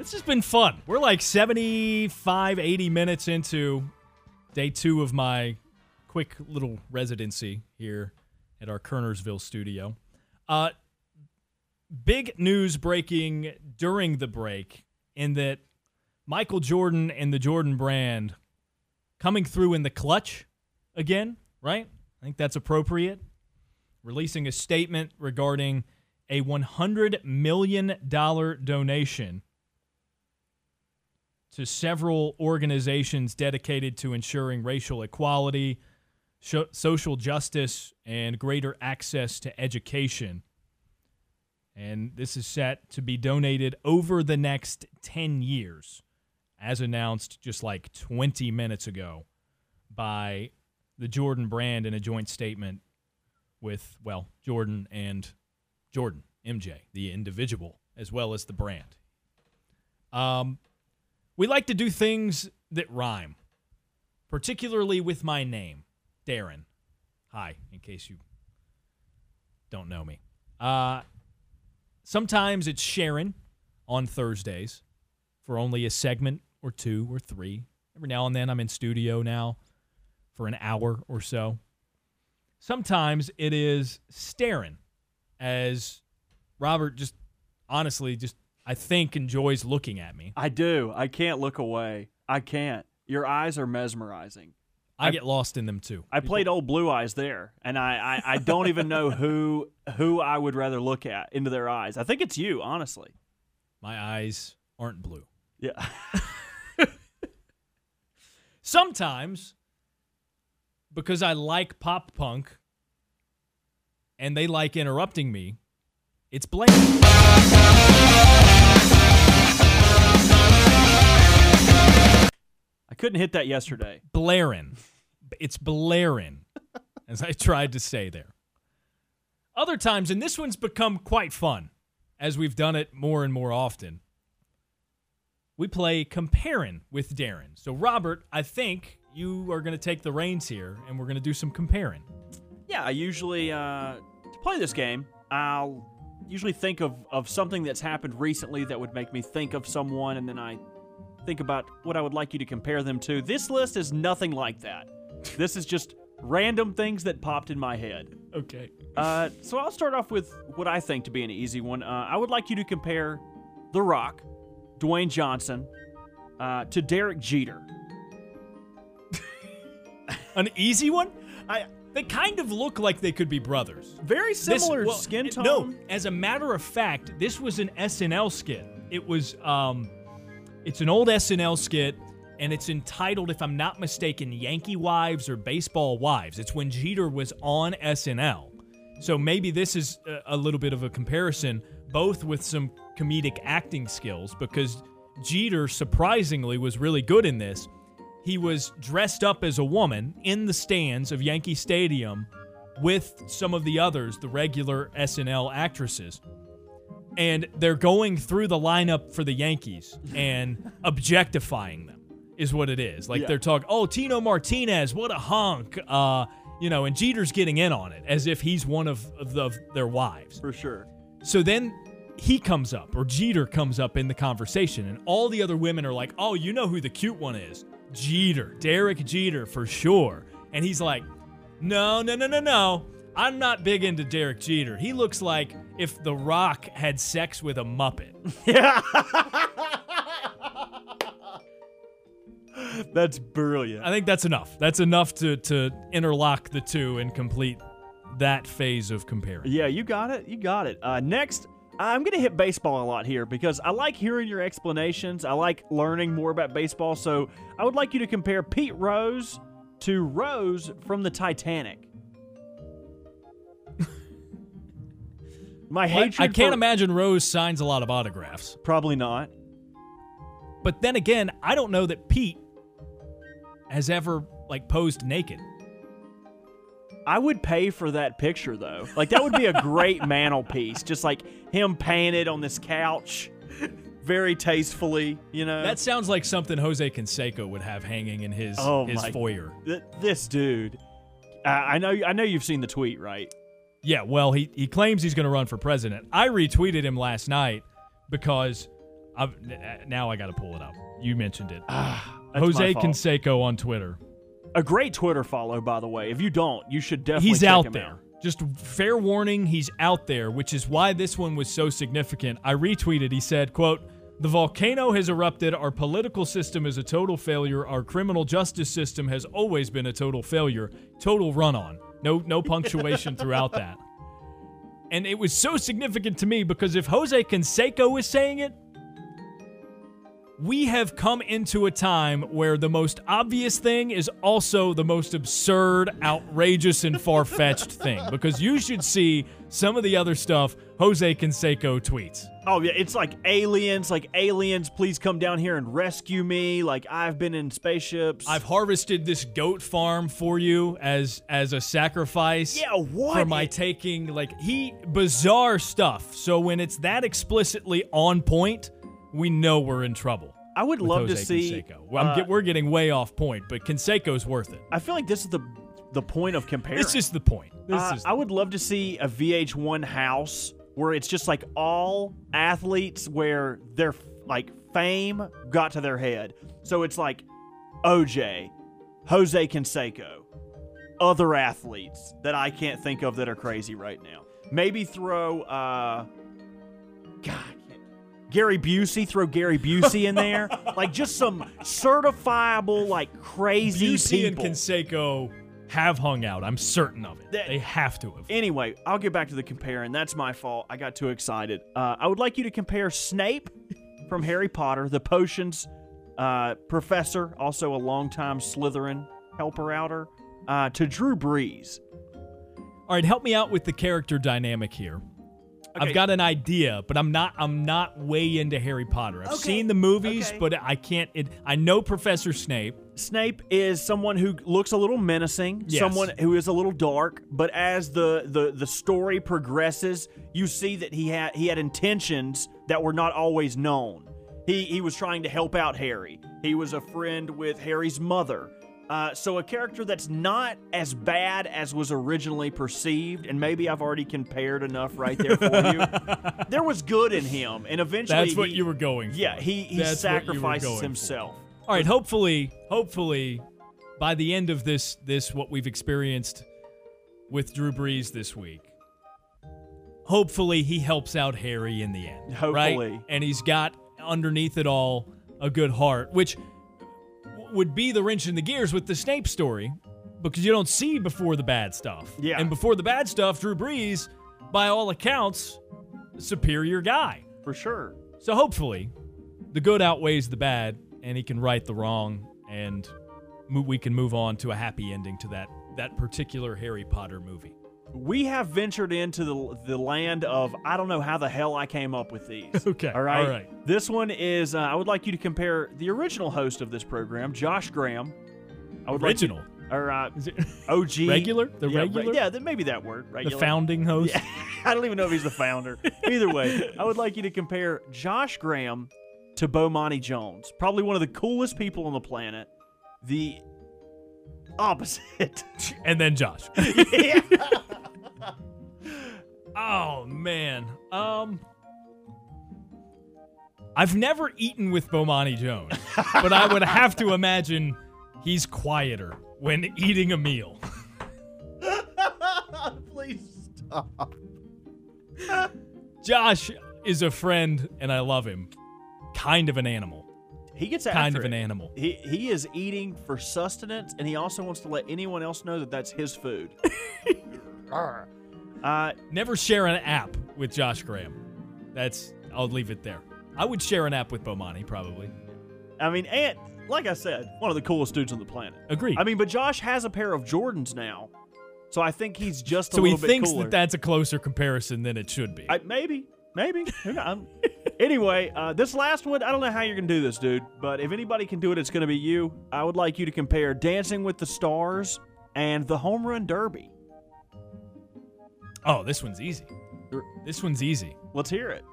It's just been fun. We're like 75, 80 minutes into day two of my quick little residency here at our Kernersville studio. Uh, big news breaking during the break in that Michael Jordan and the Jordan brand coming through in the clutch again, right? I think that's appropriate. Releasing a statement regarding a $100 million donation to several organizations dedicated to ensuring racial equality, social justice, and greater access to education. And this is set to be donated over the next 10 years, as announced just like 20 minutes ago by the Jordan brand in a joint statement with, well, Jordan and Jordan, MJ, the individual, as well as the brand. Um, we like to do things that rhyme, particularly with my name, Daron. Hi, in case you don't know me. Uh, sometimes it's Sharon on Thursdays for only a segment or two or three. Every now and then I'm in studio now for an hour or so. Sometimes it is staring as Robert just honestly just I think enjoys looking at me. I do. I can't look away. I can't. Your eyes are mesmerizing. I, get lost in them too. I played old blue eyes there, and I, I, I don't even know who who I would rather look at into their eyes. I think it's you, honestly. My eyes aren't blue. Yeah. Sometimes because I like pop punk and they like interrupting me, it's Blaine. I couldn't hit that yesterday. Blaring. It's blaring, as I tried to say there. Other times, and this one's become quite fun as we've done it more and more often. We play comparing with Daron. So, Robert, I think you are going to take the reins here and we're going to do some comparing. Yeah, I usually uh, to play this game, I'll usually think of of something that's happened recently that would make me think of someone, and then I think about what I would like you to compare them to. This list is nothing like that. This is just random things that popped in my head. Okay. Uh, so I'll start off with what I think to be an easy one. Uh, I would like you to compare The Rock, Dwayne Johnson, uh, to Derek Jeter. An easy one? I they kind of look like they could be brothers. Very similar well, skin tone. No, as a matter of fact, this was an SNL skit. It was um it's an old SNL skit and it's entitled if I'm not mistaken Yankee Wives or Baseball Wives. It's when Jeter was on SNL. So maybe this is a, little bit of a comparison both with some comedic acting skills because Jeter surprisingly was really good in this. He was dressed up as a woman in the stands of Yankee Stadium with some of the others, the regular SNL actresses. And they're going through the lineup for the Yankees and objectifying them, is what it is. Like Yeah. they're talking, oh, Tino Martinez, what a hunk. Uh, you know, and Jeter's getting in on it as if he's one of, of, the, of their wives. For sure. So then he comes up, or Jeter comes up in the conversation, and all the other women are like, oh, you know who the cute one is? Jeter, Derek Jeter, for sure. And he's like, no, no, no, no, no. I'm not big into Derek Jeter. He looks like if The Rock had sex with a Muppet. Yeah. That's brilliant. I think that's enough. That's enough to, to interlock the two and complete that phase of comparing. Yeah, you got it. You got it. Uh, next, I'm going to hit baseball a lot here because I like hearing your explanations. I like learning more about baseball. So I would like you to compare Pete Rose to Rose from the Titanic. My hatred. I can't for- imagine Rose signs a lot of autographs. Probably not. But then again, I don't know that Pete has ever like posed naked. I would pay for that picture though. Like that would be a great mantelpiece, just like him painted on this couch. very tastefully, you know. That sounds like something Jose Canseco would have hanging in his oh his my, foyer. Th- this dude. Uh, I know. I know you've seen the tweet, right? Yeah. Well, he he claims he's going to run for president. I retweeted him last night because I've now I got to pull it up. You mentioned it. Jose Canseco on Twitter. A great Twitter follow, by the way. If you don't, you should definitely. He's out there. Out. Just fair warning, he's out there, which is why this one was so significant. I retweeted. He said, "quote." The volcano has erupted. Our political system is a total failure. Our criminal justice system has always been a total failure. Total run on. No no punctuation throughout that. And it was so significant to me because if Jose Canseco is saying it, we have come into a time where the most obvious thing is also the most absurd, outrageous, and far fetched thing. Because you should see some of the other stuff Jose Canseco tweets. Oh yeah, it's like aliens, like aliens, please come down here and rescue me. Like I've been in spaceships. I've harvested this goat farm for you as as a sacrifice. Yeah, what? For my taking like he bizarre stuff. So when it's that explicitly on point, we know we're in trouble. I would love Jose to see. Well, I'm uh, get, we're getting way off point, but Canseco's worth it. I feel like this is the the point of comparing. This is the point. This Uh, is I would love to see a VH1 house where it's just like all athletes where their like fame got to their head. So it's like OJ, Jose Canseco, other athletes that I can't think of that are crazy right now. Maybe throw uh God, Gary Busey, throw Gary Busey in there. like just some certifiable like crazy Busey and people. Canseco have hung out. I'm certain of it. That- they have to have. Anyway, I'll get back to the comparing. That's my fault. I got too excited. Uh, I would like you to compare Snape from Harry Potter, the potions uh, professor, also a longtime Slytherin helper outer, uh, to Drew Brees. All right, help me out with the character dynamic here. Okay. I've got an idea, but I'm not I'm not way into Harry Potter. I've Okay, seen the movies, okay. but I can't it, I know Professor Snape. Snape is someone who looks a little menacing, Yes. someone who is a little dark, but as the, the, the story progresses, you see that he had he had intentions that were not always known. He he was trying to help out Harry. He was a friend with Harry's mother. Uh, so a character that's not as bad as was originally perceived, and maybe I've already compared enough right there for you. there was good in him, and eventually That's what he- you were going for. Yeah, he he That's what you were sacrifices going for. himself. All right, hopefully, hopefully by the end of this this what we've experienced with Drew Brees this week. Hopefully he helps out Harry in the end. Right? Hopefully. And he's got underneath it all a good heart, which would be the wrench in the gears with the Snape story because you don't see before the bad stuff. Yeah. And before the bad stuff, Drew Brees, by all accounts, superior guy. For sure. So hopefully, the good outweighs the bad, and he can right the wrong, and we can move on to a happy ending to that that particular Harry Potter movie. We have ventured into the, the land of I don't know how the hell I came up with these. Okay, All right. all right. This one is uh, I would like you to compare the original host of this program, Josh Graham. I would like you- Original? or uh, OG. Regular? The yeah, re- regular? yeah, th- maybe that word. the founding host? Yeah, I don't even know if he's the founder. Either way, I would like you to compare Josh Graham to Bomani Jones. Probably one of the coolest people on the planet. The opposite. and then Josh. yeah. Oh man. Um I've never eaten with Bomani Jones, but I would have to imagine he's quieter when eating a meal. Please stop. Josh is a friend and I love him. Kind of an animal. He gets kind of an animal. He he is eating for sustenance, and he also wants to let anyone else know that that's his food. uh, Never share an app with Josh Graham. That's I'll leave it there. I would share an app with Bomani probably. I mean, and like I said, one of the coolest dudes on the planet. Agreed. I mean, but Josh has a pair of Jordans now, so I think he's just a so he little bit thinks cooler. that that's a closer comparison than it should be. I, maybe, maybe. I'm- anyway, uh, this last one, I don't know how you're gonna do this, dude. But if anybody can do it, it's gonna be you. I would like you to compare Dancing with the Stars and the Home Run Derby. oh, this one's easy. This one's easy. Let's hear it.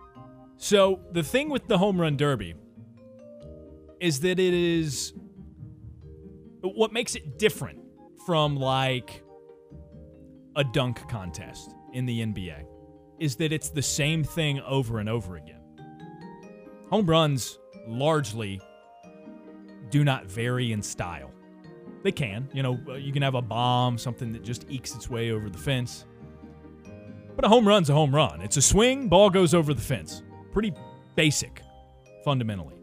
So the thing with the home run derby is that it is what makes it different from like a dunk contest in the NBA is that it's the same thing over and over again. Home runs largely do not vary in style. They can, you know, uh, you can have a bomb, something that just ekes its way over the fence. But a home run's a home run. It's a swing, ball goes over the fence. Pretty basic, fundamentally.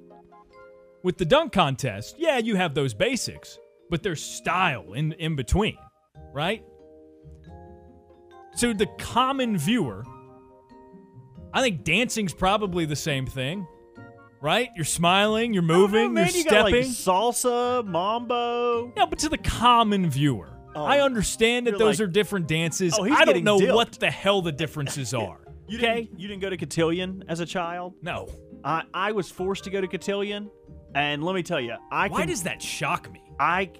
With the dunk contest, yeah, you have those basics, but there's style in, in between, right? So the common viewer, I think dancing's probably the same thing, right? You're smiling, you're moving, know, man, you're you stepping. got like salsa, mambo. Yeah, but to the common viewer, Oh, I understand that those like- are different dances. Oh, he's I don't know dipped. what the hell the differences are. You okay? didn't, you didn't go to cotillion as a child? No. I, I was forced to go to cotillion, and let me tell you, I Why can, does that shock me? I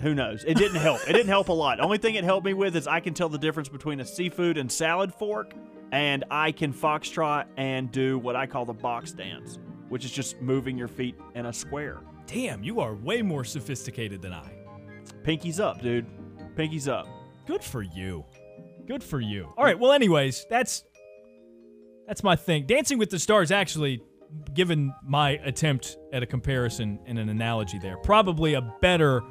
who knows? It didn't help. It didn't help a lot. Only thing it helped me with is I can tell the difference between a seafood and salad fork, and I can foxtrot and do what I call the box dance, which is just moving your feet in a square. Damn, you are way more sophisticated than I. Pinkies up, dude. Pinkies up. Good for you. Good for you. All right. Well, anyways, that's that's my thing. Dancing with the Stars actually, given my attempt at a comparison and an analogy there, probably a better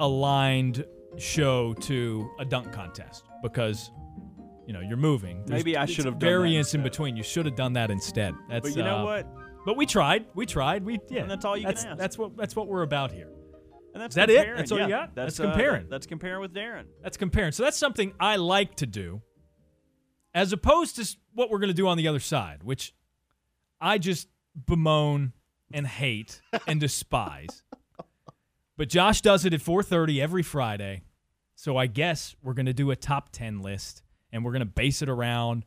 aligned show to a dunk contest because you know you're moving. There's- Maybe I should have done that variance in instead. between. You should have done that instead. That's But you know uh, what? But we tried. We tried. We yeah. And that's all you can that's, ask. That's what that's what we're about here. And that's Is that it? That's all you got? That's, That's uh, comparing. that's comparing with Daron. That's comparing. So that's something I like to do, as opposed to what we're going to do on the other side, which I just bemoan and hate and despise. But Josh does it at 4:30 every Friday, so I guess we're going to do a top 10 list, and we're going to base it around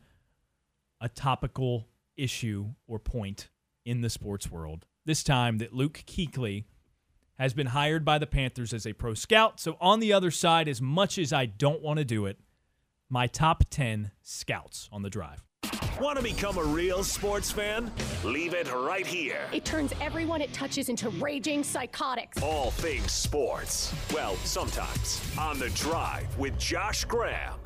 a topical issue or point in the sports world. This time that Luke Kuechly has been hired by the Panthers as a pro scout. So on the other side, as much as I don't want to do it, my top 10 scouts on the drive. Want to become a real sports fan? Leave it right here. It turns everyone it touches into raging psychotics. All things sports. Well, sometimes. On the drive with Josh Graham.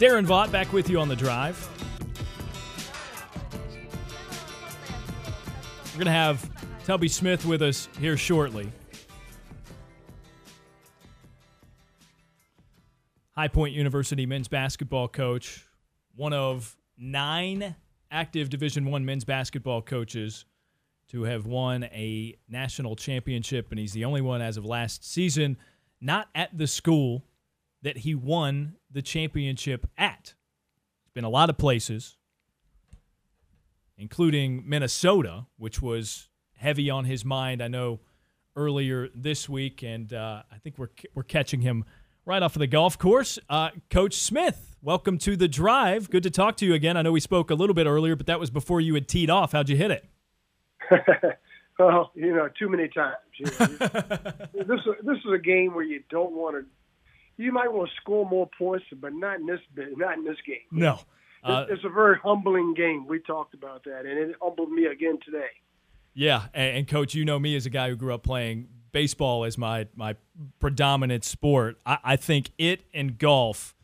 Daron Vaught back with you on the drive. We're going to have Tubby Smith with us here shortly. High Point University men's basketball coach, one of nine active Division One men's basketball coaches to have won a national championship, and he's the only one as of last season not at the school that he won the championship at. It's been a lot of places, including Minnesota, which was heavy on his mind. I know earlier this week, and uh, I think we're we're catching him right off of the golf course. Uh, Coach Smith, welcome to the drive. Good to talk to you again. I know we spoke a little bit earlier, but that was before you had teed off. How'd you hit it? well, you know, too many times. You know, this this is a game where you don't want to. You might want to score more points, but not in this bit, not in this game. No. Uh, it's, it's a very humbling game. We talked about that, and it humbled me again today. Yeah, and, and coach, you know me as a guy who grew up playing baseball as my my predominant sport. I, I think it and golf,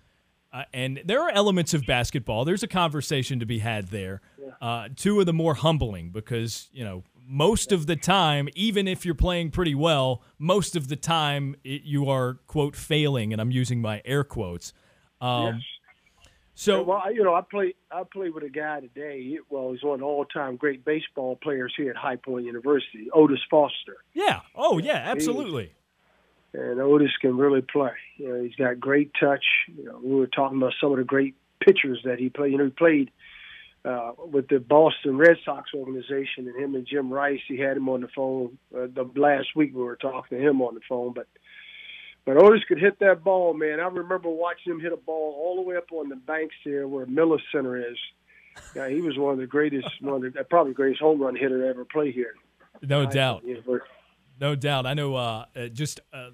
uh, and there are elements of basketball. There's a conversation to be had there. Uh, two of the more humbling because you know most of the time, even if you're playing pretty well, most of the time it, you are quote failing, and I'm using my air quotes. Um, yes. So well, you know, I play I play with a guy today. He- Well, he's one of the all-time great baseball players here at High Point University, Otis Foster. Yeah. Oh, yeah. Absolutely. And Otis can really play. You know, he's got great touch. You know, we were talking about some of the great pitchers that he played. You know, he played uh, with the Boston Red Sox organization, and him and Jim Rice. He had him on the phone uh, the last week. We were talking to him on the phone, but but Otis could hit that ball, man. I remember watching him hit a ball all the way up on the banks there where Miller Center is, Yeah, he was one of the greatest, one of the probably greatest home run hitter to ever play here. No I- doubt. No doubt. I know uh, uh, just uh,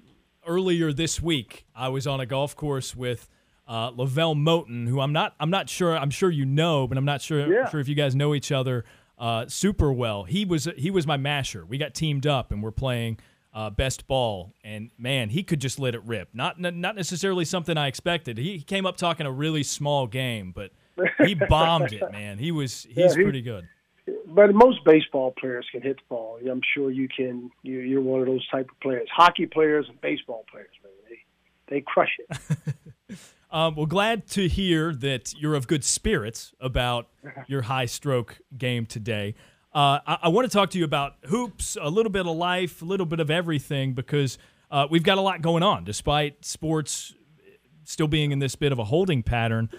earlier this week, I was on a golf course with uh, Lavelle Moten, who I'm not I'm not sure I'm sure you know, but I'm not sure Yeah. sure if you guys know each other uh, super well. He was he was my masher. We got teamed up and we're playing uh, best ball, and man, he could just let it rip. Not not necessarily something I expected. He he came up talking a really small game, but he bombed it, man. He was he's Yeah, he- pretty good. But most baseball players can hit the ball. I'm sure you can. You, you're one of those type of players. Hockey players and baseball players, man, they they crush it. Um, well, glad to hear that you're of good spirits about your high stroke game today. Uh, I, I want to talk to you about hoops, a little bit of life, a little bit of everything, because uh, we've got a lot going on, despite sports still being in this bit of a holding pattern.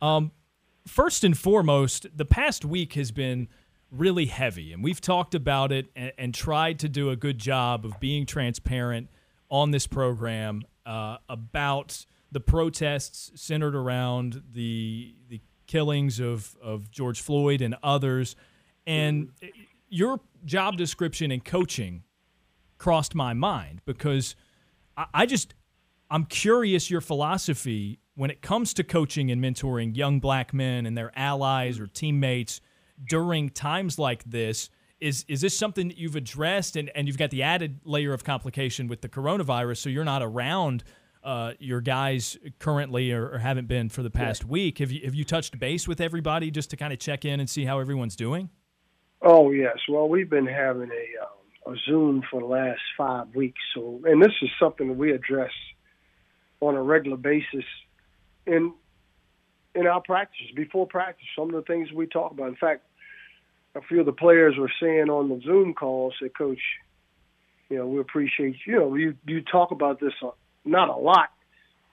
Um, first and foremost, the past week has been really heavy, and we've talked about it and, and tried to do a good job of being transparent on this program uh, about the protests centered around the the killings of, of George Floyd and others. And your job description in coaching crossed my mind because I, just I'm curious your philosophy when it comes to coaching and mentoring young black men and their allies or teammates during times like this. Is is this something that you've addressed and, and you've got the added layer of complication with the coronavirus, so you're not around uh, your guys currently or, or haven't been for the past week? Have you have you touched base with everybody just to kind of check in and see how everyone's doing? Oh yes. Well, we've been having a um, a Zoom for the last five weeks. So, and this is something that we address on a regular basis in in our practice before practice. Some of the things we talk about. In fact, a few of the players were saying on the Zoom call, said, "Coach, you know, we appreciate you know you you talk about this uh, not a lot."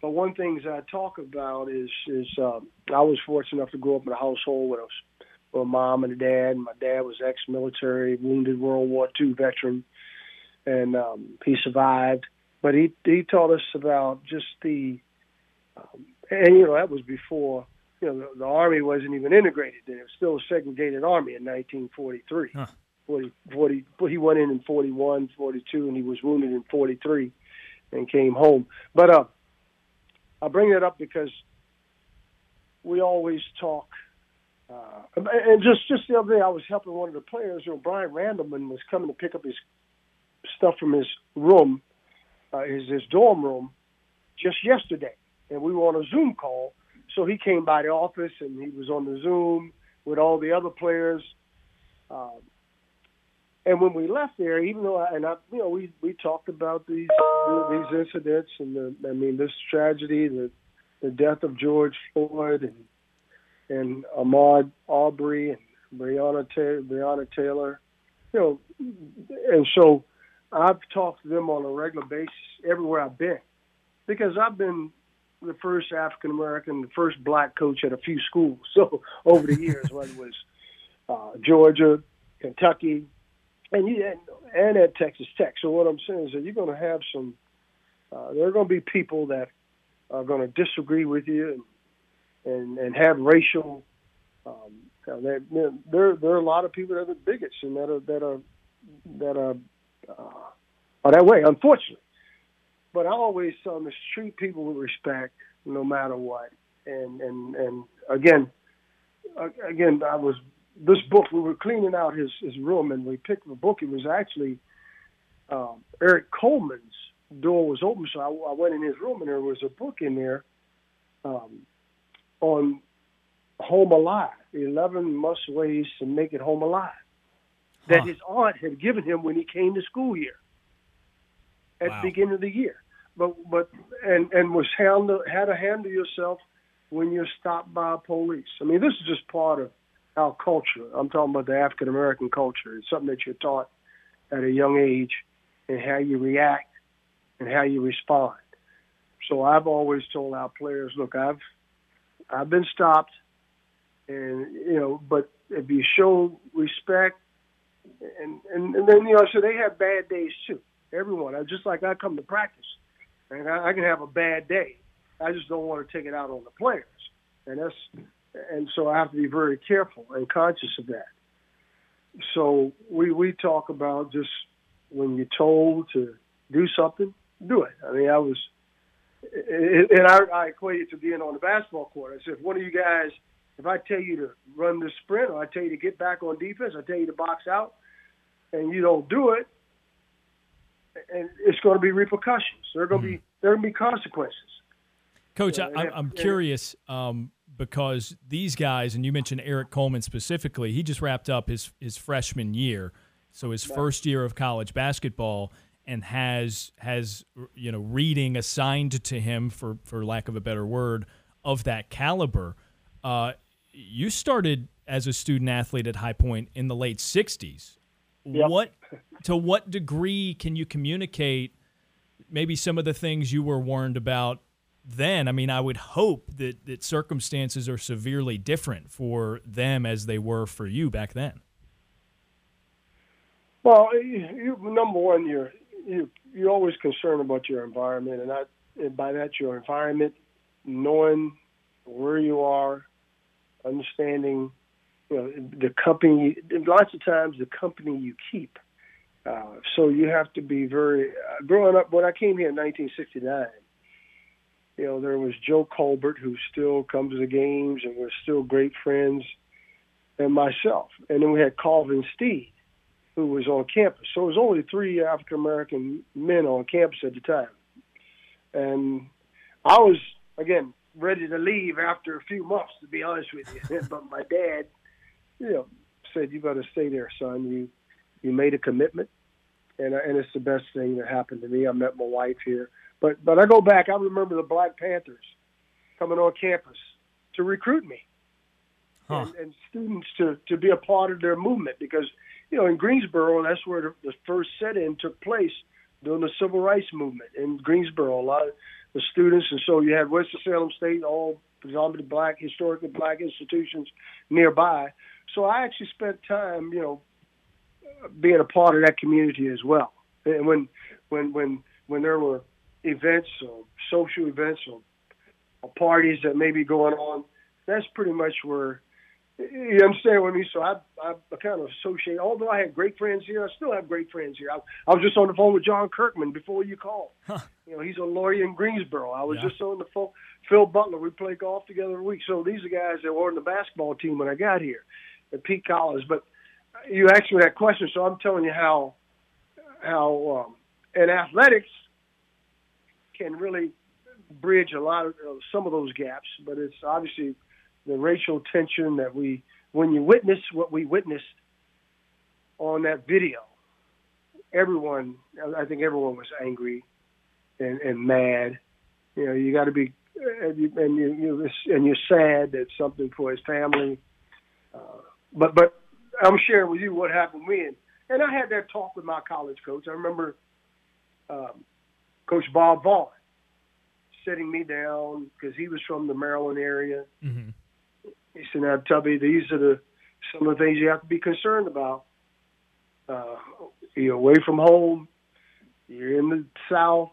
But one things I talk about is is um, I was fortunate enough to grow up in a household with a a mom and a dad. My dad was ex-military, wounded World War II veteran, and um, he survived. But he he taught us about just the, um, and you know that was before you know the, the army wasn't even integrated. Then it was still a segregated army in 1943. Huh. 40, 40, he went in in 41, 42, and he was wounded in 43, and came home. But uh, I bring that up because we always talk uh, and just just the other day, I was helping one of the players. You know, Bryant Randleman was coming to pick up his stuff from his room, uh, his his dorm room, just yesterday, and we were on a Zoom call. So he came by the office and he was on the Zoom with all the other players. Um, and when we left there, even though I, and I, you know, we we talked about these these incidents and the, I mean, this tragedy, the the death of George Floyd and and Ahmaud Arbery and Breonna Taylor, Breonna Taylor, you know, and so I've talked to them on a regular basis everywhere I've been because I've been the first African American, the first black coach at a few schools. So over the years, whether it was uh, Georgia, Kentucky, and you and, and at Texas Tech. So what I'm saying is that you're going to have some. Uh, there are going to be people that are going to disagree with you and and and have racial. Um, there, there there are a lot of people that are bigots and that are that are that are uh, are that way, unfortunately. But I always tell them to treat people with respect, no matter what. And and and again, again, I was this book. We were cleaning out his his room, and we picked the book. It was actually um, Eric Coleman's door was open, so I, I went in his room, and there was a book in there. Um, on Home Alive, 11 Must Ways to Make It Home Alive, that Huh. his aunt had given him when he came to school here at Wow. the beginning of the year. But but and and was handle how to handle yourself when you're stopped by police. I mean, this is just part of our culture. I'm talking about the African American culture. It's something that you're taught at a young age, and how you react and how you respond. So I've always told our players, look, I've I've been stopped, and you know, but if you show respect, and and, and then you know, so they have bad days too. Everyone, I just like I come to practice, and I, I can have a bad day. I just don't want to take it out on the players, and that's and so I have to be very careful and conscious of that. So we we talk about just when you're told to do something, do it. I mean, I was, and I, I equate it to being on the basketball court. I said, if one of you guys, if I tell you to run the sprint, or I tell you to get back on defense, I tell you to box out, and you don't do it, and it's going to be repercussions. There are going to be there are going to be consequences. Coach, I, I'm, I'm curious um, because these guys, and you mentioned Eric Coleman specifically, he just wrapped up his his freshman year, so his first year of college basketball, and has has you know reading assigned to him for for lack of a better word of that caliber. Uh, you started as a student athlete at High Point in the late '60s. Yep. What to what degree can you communicate maybe some of the things you were warned about then? I mean, I would hope that that circumstances are severely different for them as they were for you back then. Well, you, number one, you're you you're always concerned about your environment, and, I, and by that your environment, knowing where you are, understanding, you know, the company. Lots of times, the company you keep. Uh, so you have to be very. Uh, growing up, when I came here in 1969, you know, there was Joe Colbert, who still comes to games, and we're still great friends, and myself, and then we had Calvin Steed who was on campus. So it was only three African American men on campus at the time. And I was, again, ready to leave after a few months, to be honest with you. but my dad, you know, said, you better stay there, son. You, you made a commitment. And, and it's the best thing that happened to me. I met my wife here. But, but I go back, I remember the Black Panthers coming on campus to recruit me. Huh. And, and students to, to be a part of their movement because – you know, in Greensboro, that's where the, first sit-in took place during the civil rights movement in Greensboro. A lot of the students, and so you had Winston-Salem State, all predominantly black, historically black institutions nearby. So I actually spent time, you know, being a part of that community as well. And when, when, when, when there were events or social events or, or parties that may be going on, that's pretty much where you understand what I mean? So I, I kind of associate, although I had great friends here, I still have great friends here. I, I was just on the phone with John Kirkman before you called. Huh. You know, he's a lawyer in Greensboro. I was Yeah. just on the phone. Phil Butler, we play golf together a week. So these are guys that were on the basketball team when I got here at Pete College. But you asked me that question, so I'm telling you how, how, um, and athletics can really bridge a lot of uh, some of those gaps, but it's obviously the racial tension that we, when you witness what we witnessed on that video, everyone, I think everyone was angry and, and mad. You know, you got to be, and you, and you, you and you're sad that something for his family. Uh, but but I'm sharing with you what happened when, and I had that talk with my college coach. I remember um, Coach Bob Vaughn sitting me down because he was from the Maryland area. Mm-hmm. He said, "Now, Tubby, these are the some of the things you have to be concerned about. Uh, you're away from home. You're in the South."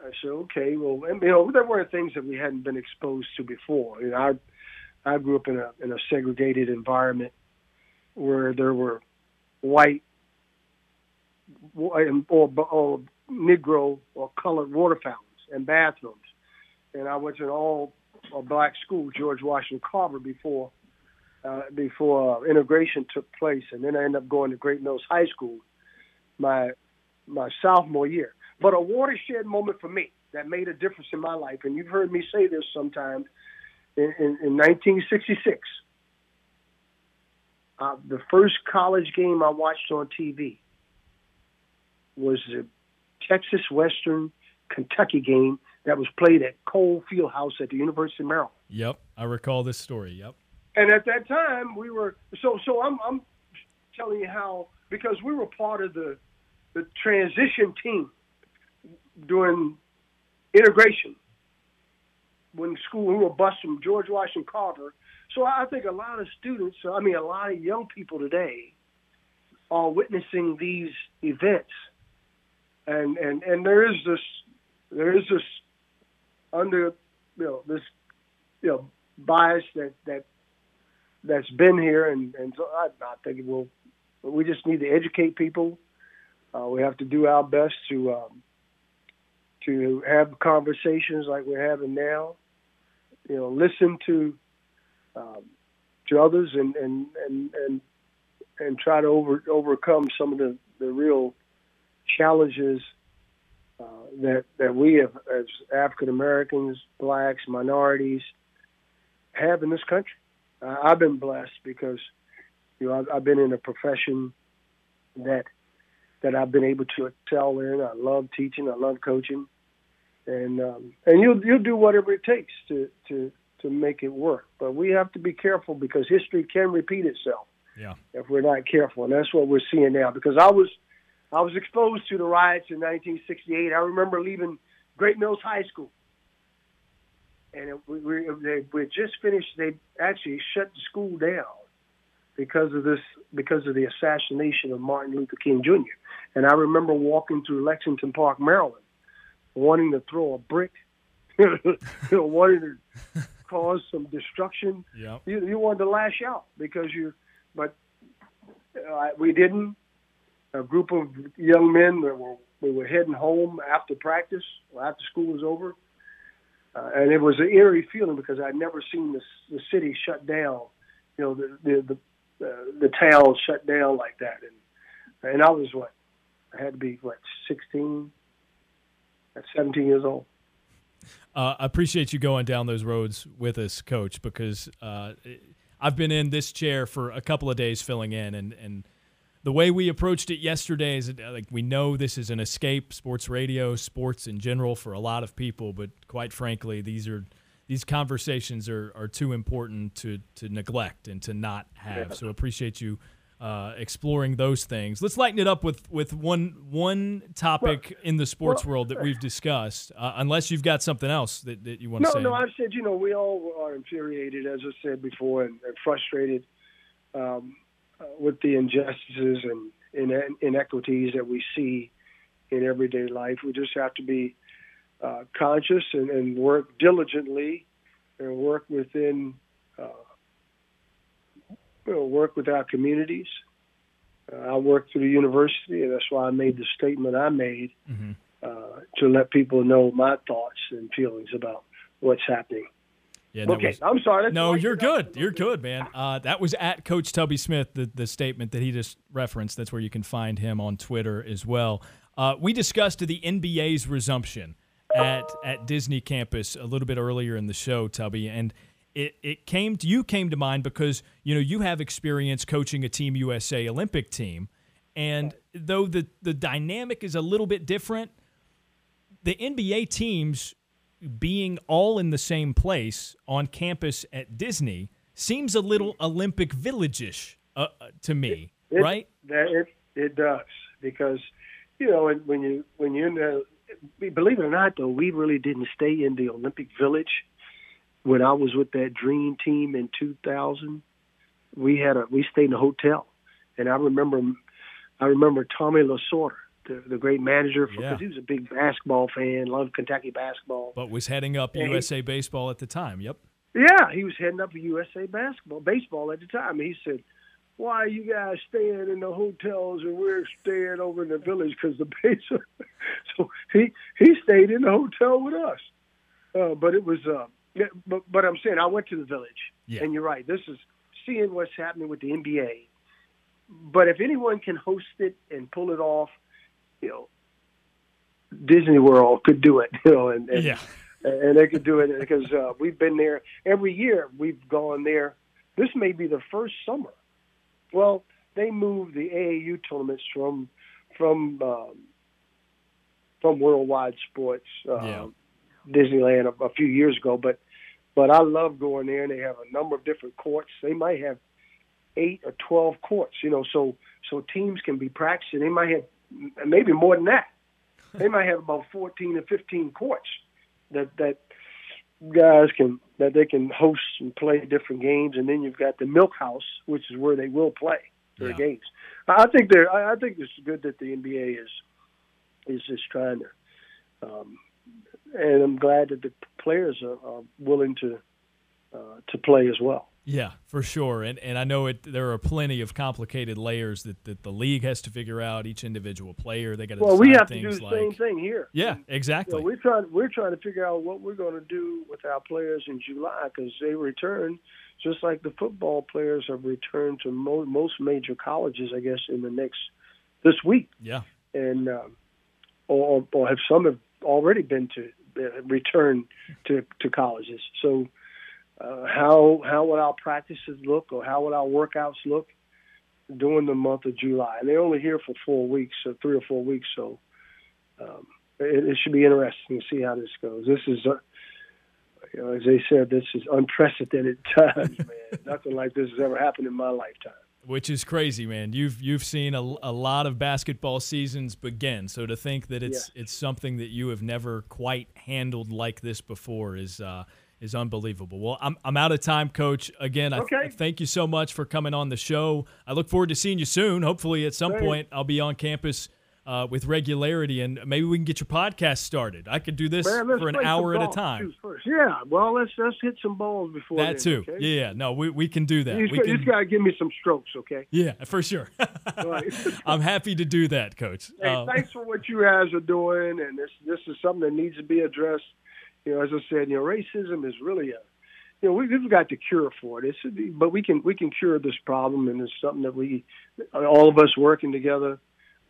I said, "Okay, well, and, you know, there were things that we hadn't been exposed to before. You know, I I grew up in a in a segregated environment where there were white or, or Negro or colored water fountains and bathrooms, and I went to an all a black school, George Washington Carver, before uh, before uh, integration took place, and then I ended up going to Great Mills High School my my sophomore year. But a watershed moment for me that made a difference in my life, and you've heard me say this sometimes. In, in, in 1966, uh, the first college game I watched on TV was the Texas Western Kentucky game that was played at Cole Fieldhouse at the University of Maryland. Yep, I recall this story. Yep. And at that time, we were so so. I'm I'm telling you how because we were part of the the transition team during integration when school we were bused from George Washington Carver. So I think a lot of students, I mean, a lot of young people today, are witnessing these events, and and and there is this there is this under you know this you know bias that that that's been here, and and so I, I think it will. We just need to educate people. Uh, we have to do our best to um, to have conversations like we're having now. You know, listen to um, to others and and and and and try to over overcome some of the the real challenges that that we have as African Americans, blacks, minorities have in this country. Uh, I've been blessed because you know I've, I've been in a profession that that I've been able to excel in. I love teaching. I love coaching, and um, and you'll you'll do whatever it takes to to to make it work. But we have to be careful because history can repeat itself. Yeah. If we're not careful, and that's what we're seeing now. Because I was I was exposed to the riots in 1968. I remember leaving Great Mills High School, and it, we we they, we just finished. They actually shut the school down because of this because of the assassination of Martin Luther King Jr. And I remember walking through Lexington Park, Maryland, wanting to throw a brick, you know, wanting to cause some destruction. Yeah. You, you wanted to lash out because you, but uh, we didn't. A group of young men that were we were heading home after practice, after school was over, uh, and it was an eerie feeling because I'd never seen the the city shut down. You know, the the the, uh, the town shut down like that, and and I was what I had to be what sixteen, at seventeen years old. Uh, I appreciate you going down those roads with us, Coach, because uh, I've been in this chair for a couple of days filling in, and, and the way we approached it yesterday is uh, like we know this is an escape, sports radio, sports in general for a lot of people, but quite frankly, these are these conversations are, are too important to, to neglect and to not have. So appreciate you uh, exploring those things. Let's lighten it up with with one one topic Well, in the sports well, world that we've discussed. Uh, unless you've got something else that, that you want to say. no, no, I've said, you know, we all are infuriated, as I said before, and, and frustrated um, uh, with the injustices and ine- inequities that we see in everyday life. We just have to be uh, conscious and, and work diligently and work within, uh, you know, work with our communities. Uh, I work through the university, and that's why I made the statement I made Mm-hmm. uh, to let people know my thoughts and feelings about what's happening. Yeah, okay, was- I'm sorry. Let's no, you're good. You're good, man. Uh, that was at Coach Tubby Smith, the, the statement that he just referenced. That's where you can find him on Twitter as well. Uh, we discussed the NBA's resumption at at Disney campus a little bit earlier in the show, Tubby, and it, it came to you came to mind because you know you have experience coaching a Team USA Olympic team, and though the the dynamic is a little bit different, the NBA teams being all in the same place on campus at Disney seems a little Olympic Village-ish uh, uh, to me, It- right? That it it does because you know when- when you when you're in the believe it or not though we really didn't stay in the Olympic Village when I was with that Dream Team in 2000. We had a we stayed in a hotel, and I remember I remember Tommy Lasorda, the, the great manager, because Yeah. he was a big basketball fan, loved Kentucky basketball. But was heading up he- USA Baseball at the time. Yep. Yeah, he was heading up USA basketball, baseball at the time. He said, "Why are you guys staying in the hotels and we're staying over in the village because the base?" so he he stayed in the hotel with us. Uh, but it was, uh, yeah, but but I'm saying I went to the village, Yeah. and you're right. This is seeing what's happening with the NBA. But if anyone can host it and pull it off, you know, Disney World could do it. You know, and, and Yeah. and they could do it because uh, we've been there every year. We've gone there. This may be the first summer. Well, they moved the AAU tournaments from from um, from Worldwide Sports uh, Yeah. Disneyland a, a few years ago, but but I love going there, and they have a number of different courts. They might have eight or twelve courts, you know, so so teams can be practicing. They might have maybe more than that. They might have about fourteen or fifteen courts that that guys can that they can host and play different games, and then you've got the Milk House, which is where they will play their Yeah. games. I think they're. I I think it's good that the NBA is is just trying to, um, and I'm glad that the players are, are willing to uh, to play as well. Yeah, for sure. And and I know it. There are plenty of complicated layers that, that the league has to figure out. Each individual player, they got to. Well, we have to do the like, same thing here. Yeah, exactly. You know, we're trying we're trying to figure out what we're going to do with our players in July because they return just like the football players have returned to mo- most major colleges, I guess, in the next this week. Yeah. And um, or or have some have already been to uh, return to to colleges. So uh, how how would our practices look, or how would our workouts look during the month of July? And they're only here for four weeks, or three or four weeks. So um, it, it should be interesting to see how this goes. This is. Uh, you know, as they said, this is unprecedented times, man. Nothing like this has ever happened in my lifetime. Which is crazy, man. You've you've seen a, a lot of basketball seasons begin. So to think that it's Yeah. it's something that you have never quite handled like this before is uh, is unbelievable. Well, I'm I'm out of time, Coach. Again, I, Okay. I thank you so much for coming on the show. I look forward to seeing you soon. Hopefully, at some Same. point, I'll be on campus. Uh, with regularity, and maybe we can get your podcast started. I could do this Man, for an hour at a time. Yeah, well, let's let's hit some balls before That then, too. okay? Yeah. No, we, we can do that. You we just, can, just gotta give me some strokes, okay? yeah, for sure. I'm happy to do that, Coach. Hey, Uh, thanks for what you guys are doing, and this this is something that needs to be addressed. You know, as I said, you know, racism is really a, you know, we, we've got the cure for it. It's, but we can we can cure this problem, and it's something that we, all of us working together,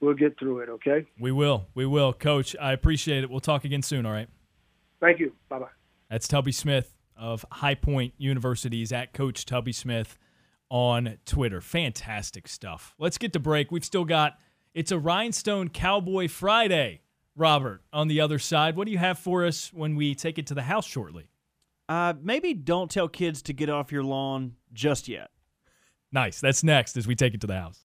we'll get through it. Okay. we will. We will. Coach, I appreciate it. We'll talk again soon, all right? Thank you. Bye bye. That's Tubby Smith of High Point University's at Coach Tubby Smith on Twitter. Fantastic stuff. Let's get to break. We've still got it's a Rhinestone Cowboy Friday, Robert, on the other side. What do you have for us when we take it to the house shortly? Uh, maybe don't tell kids to get off your lawn just yet. Nice. That's next as we take it to the house.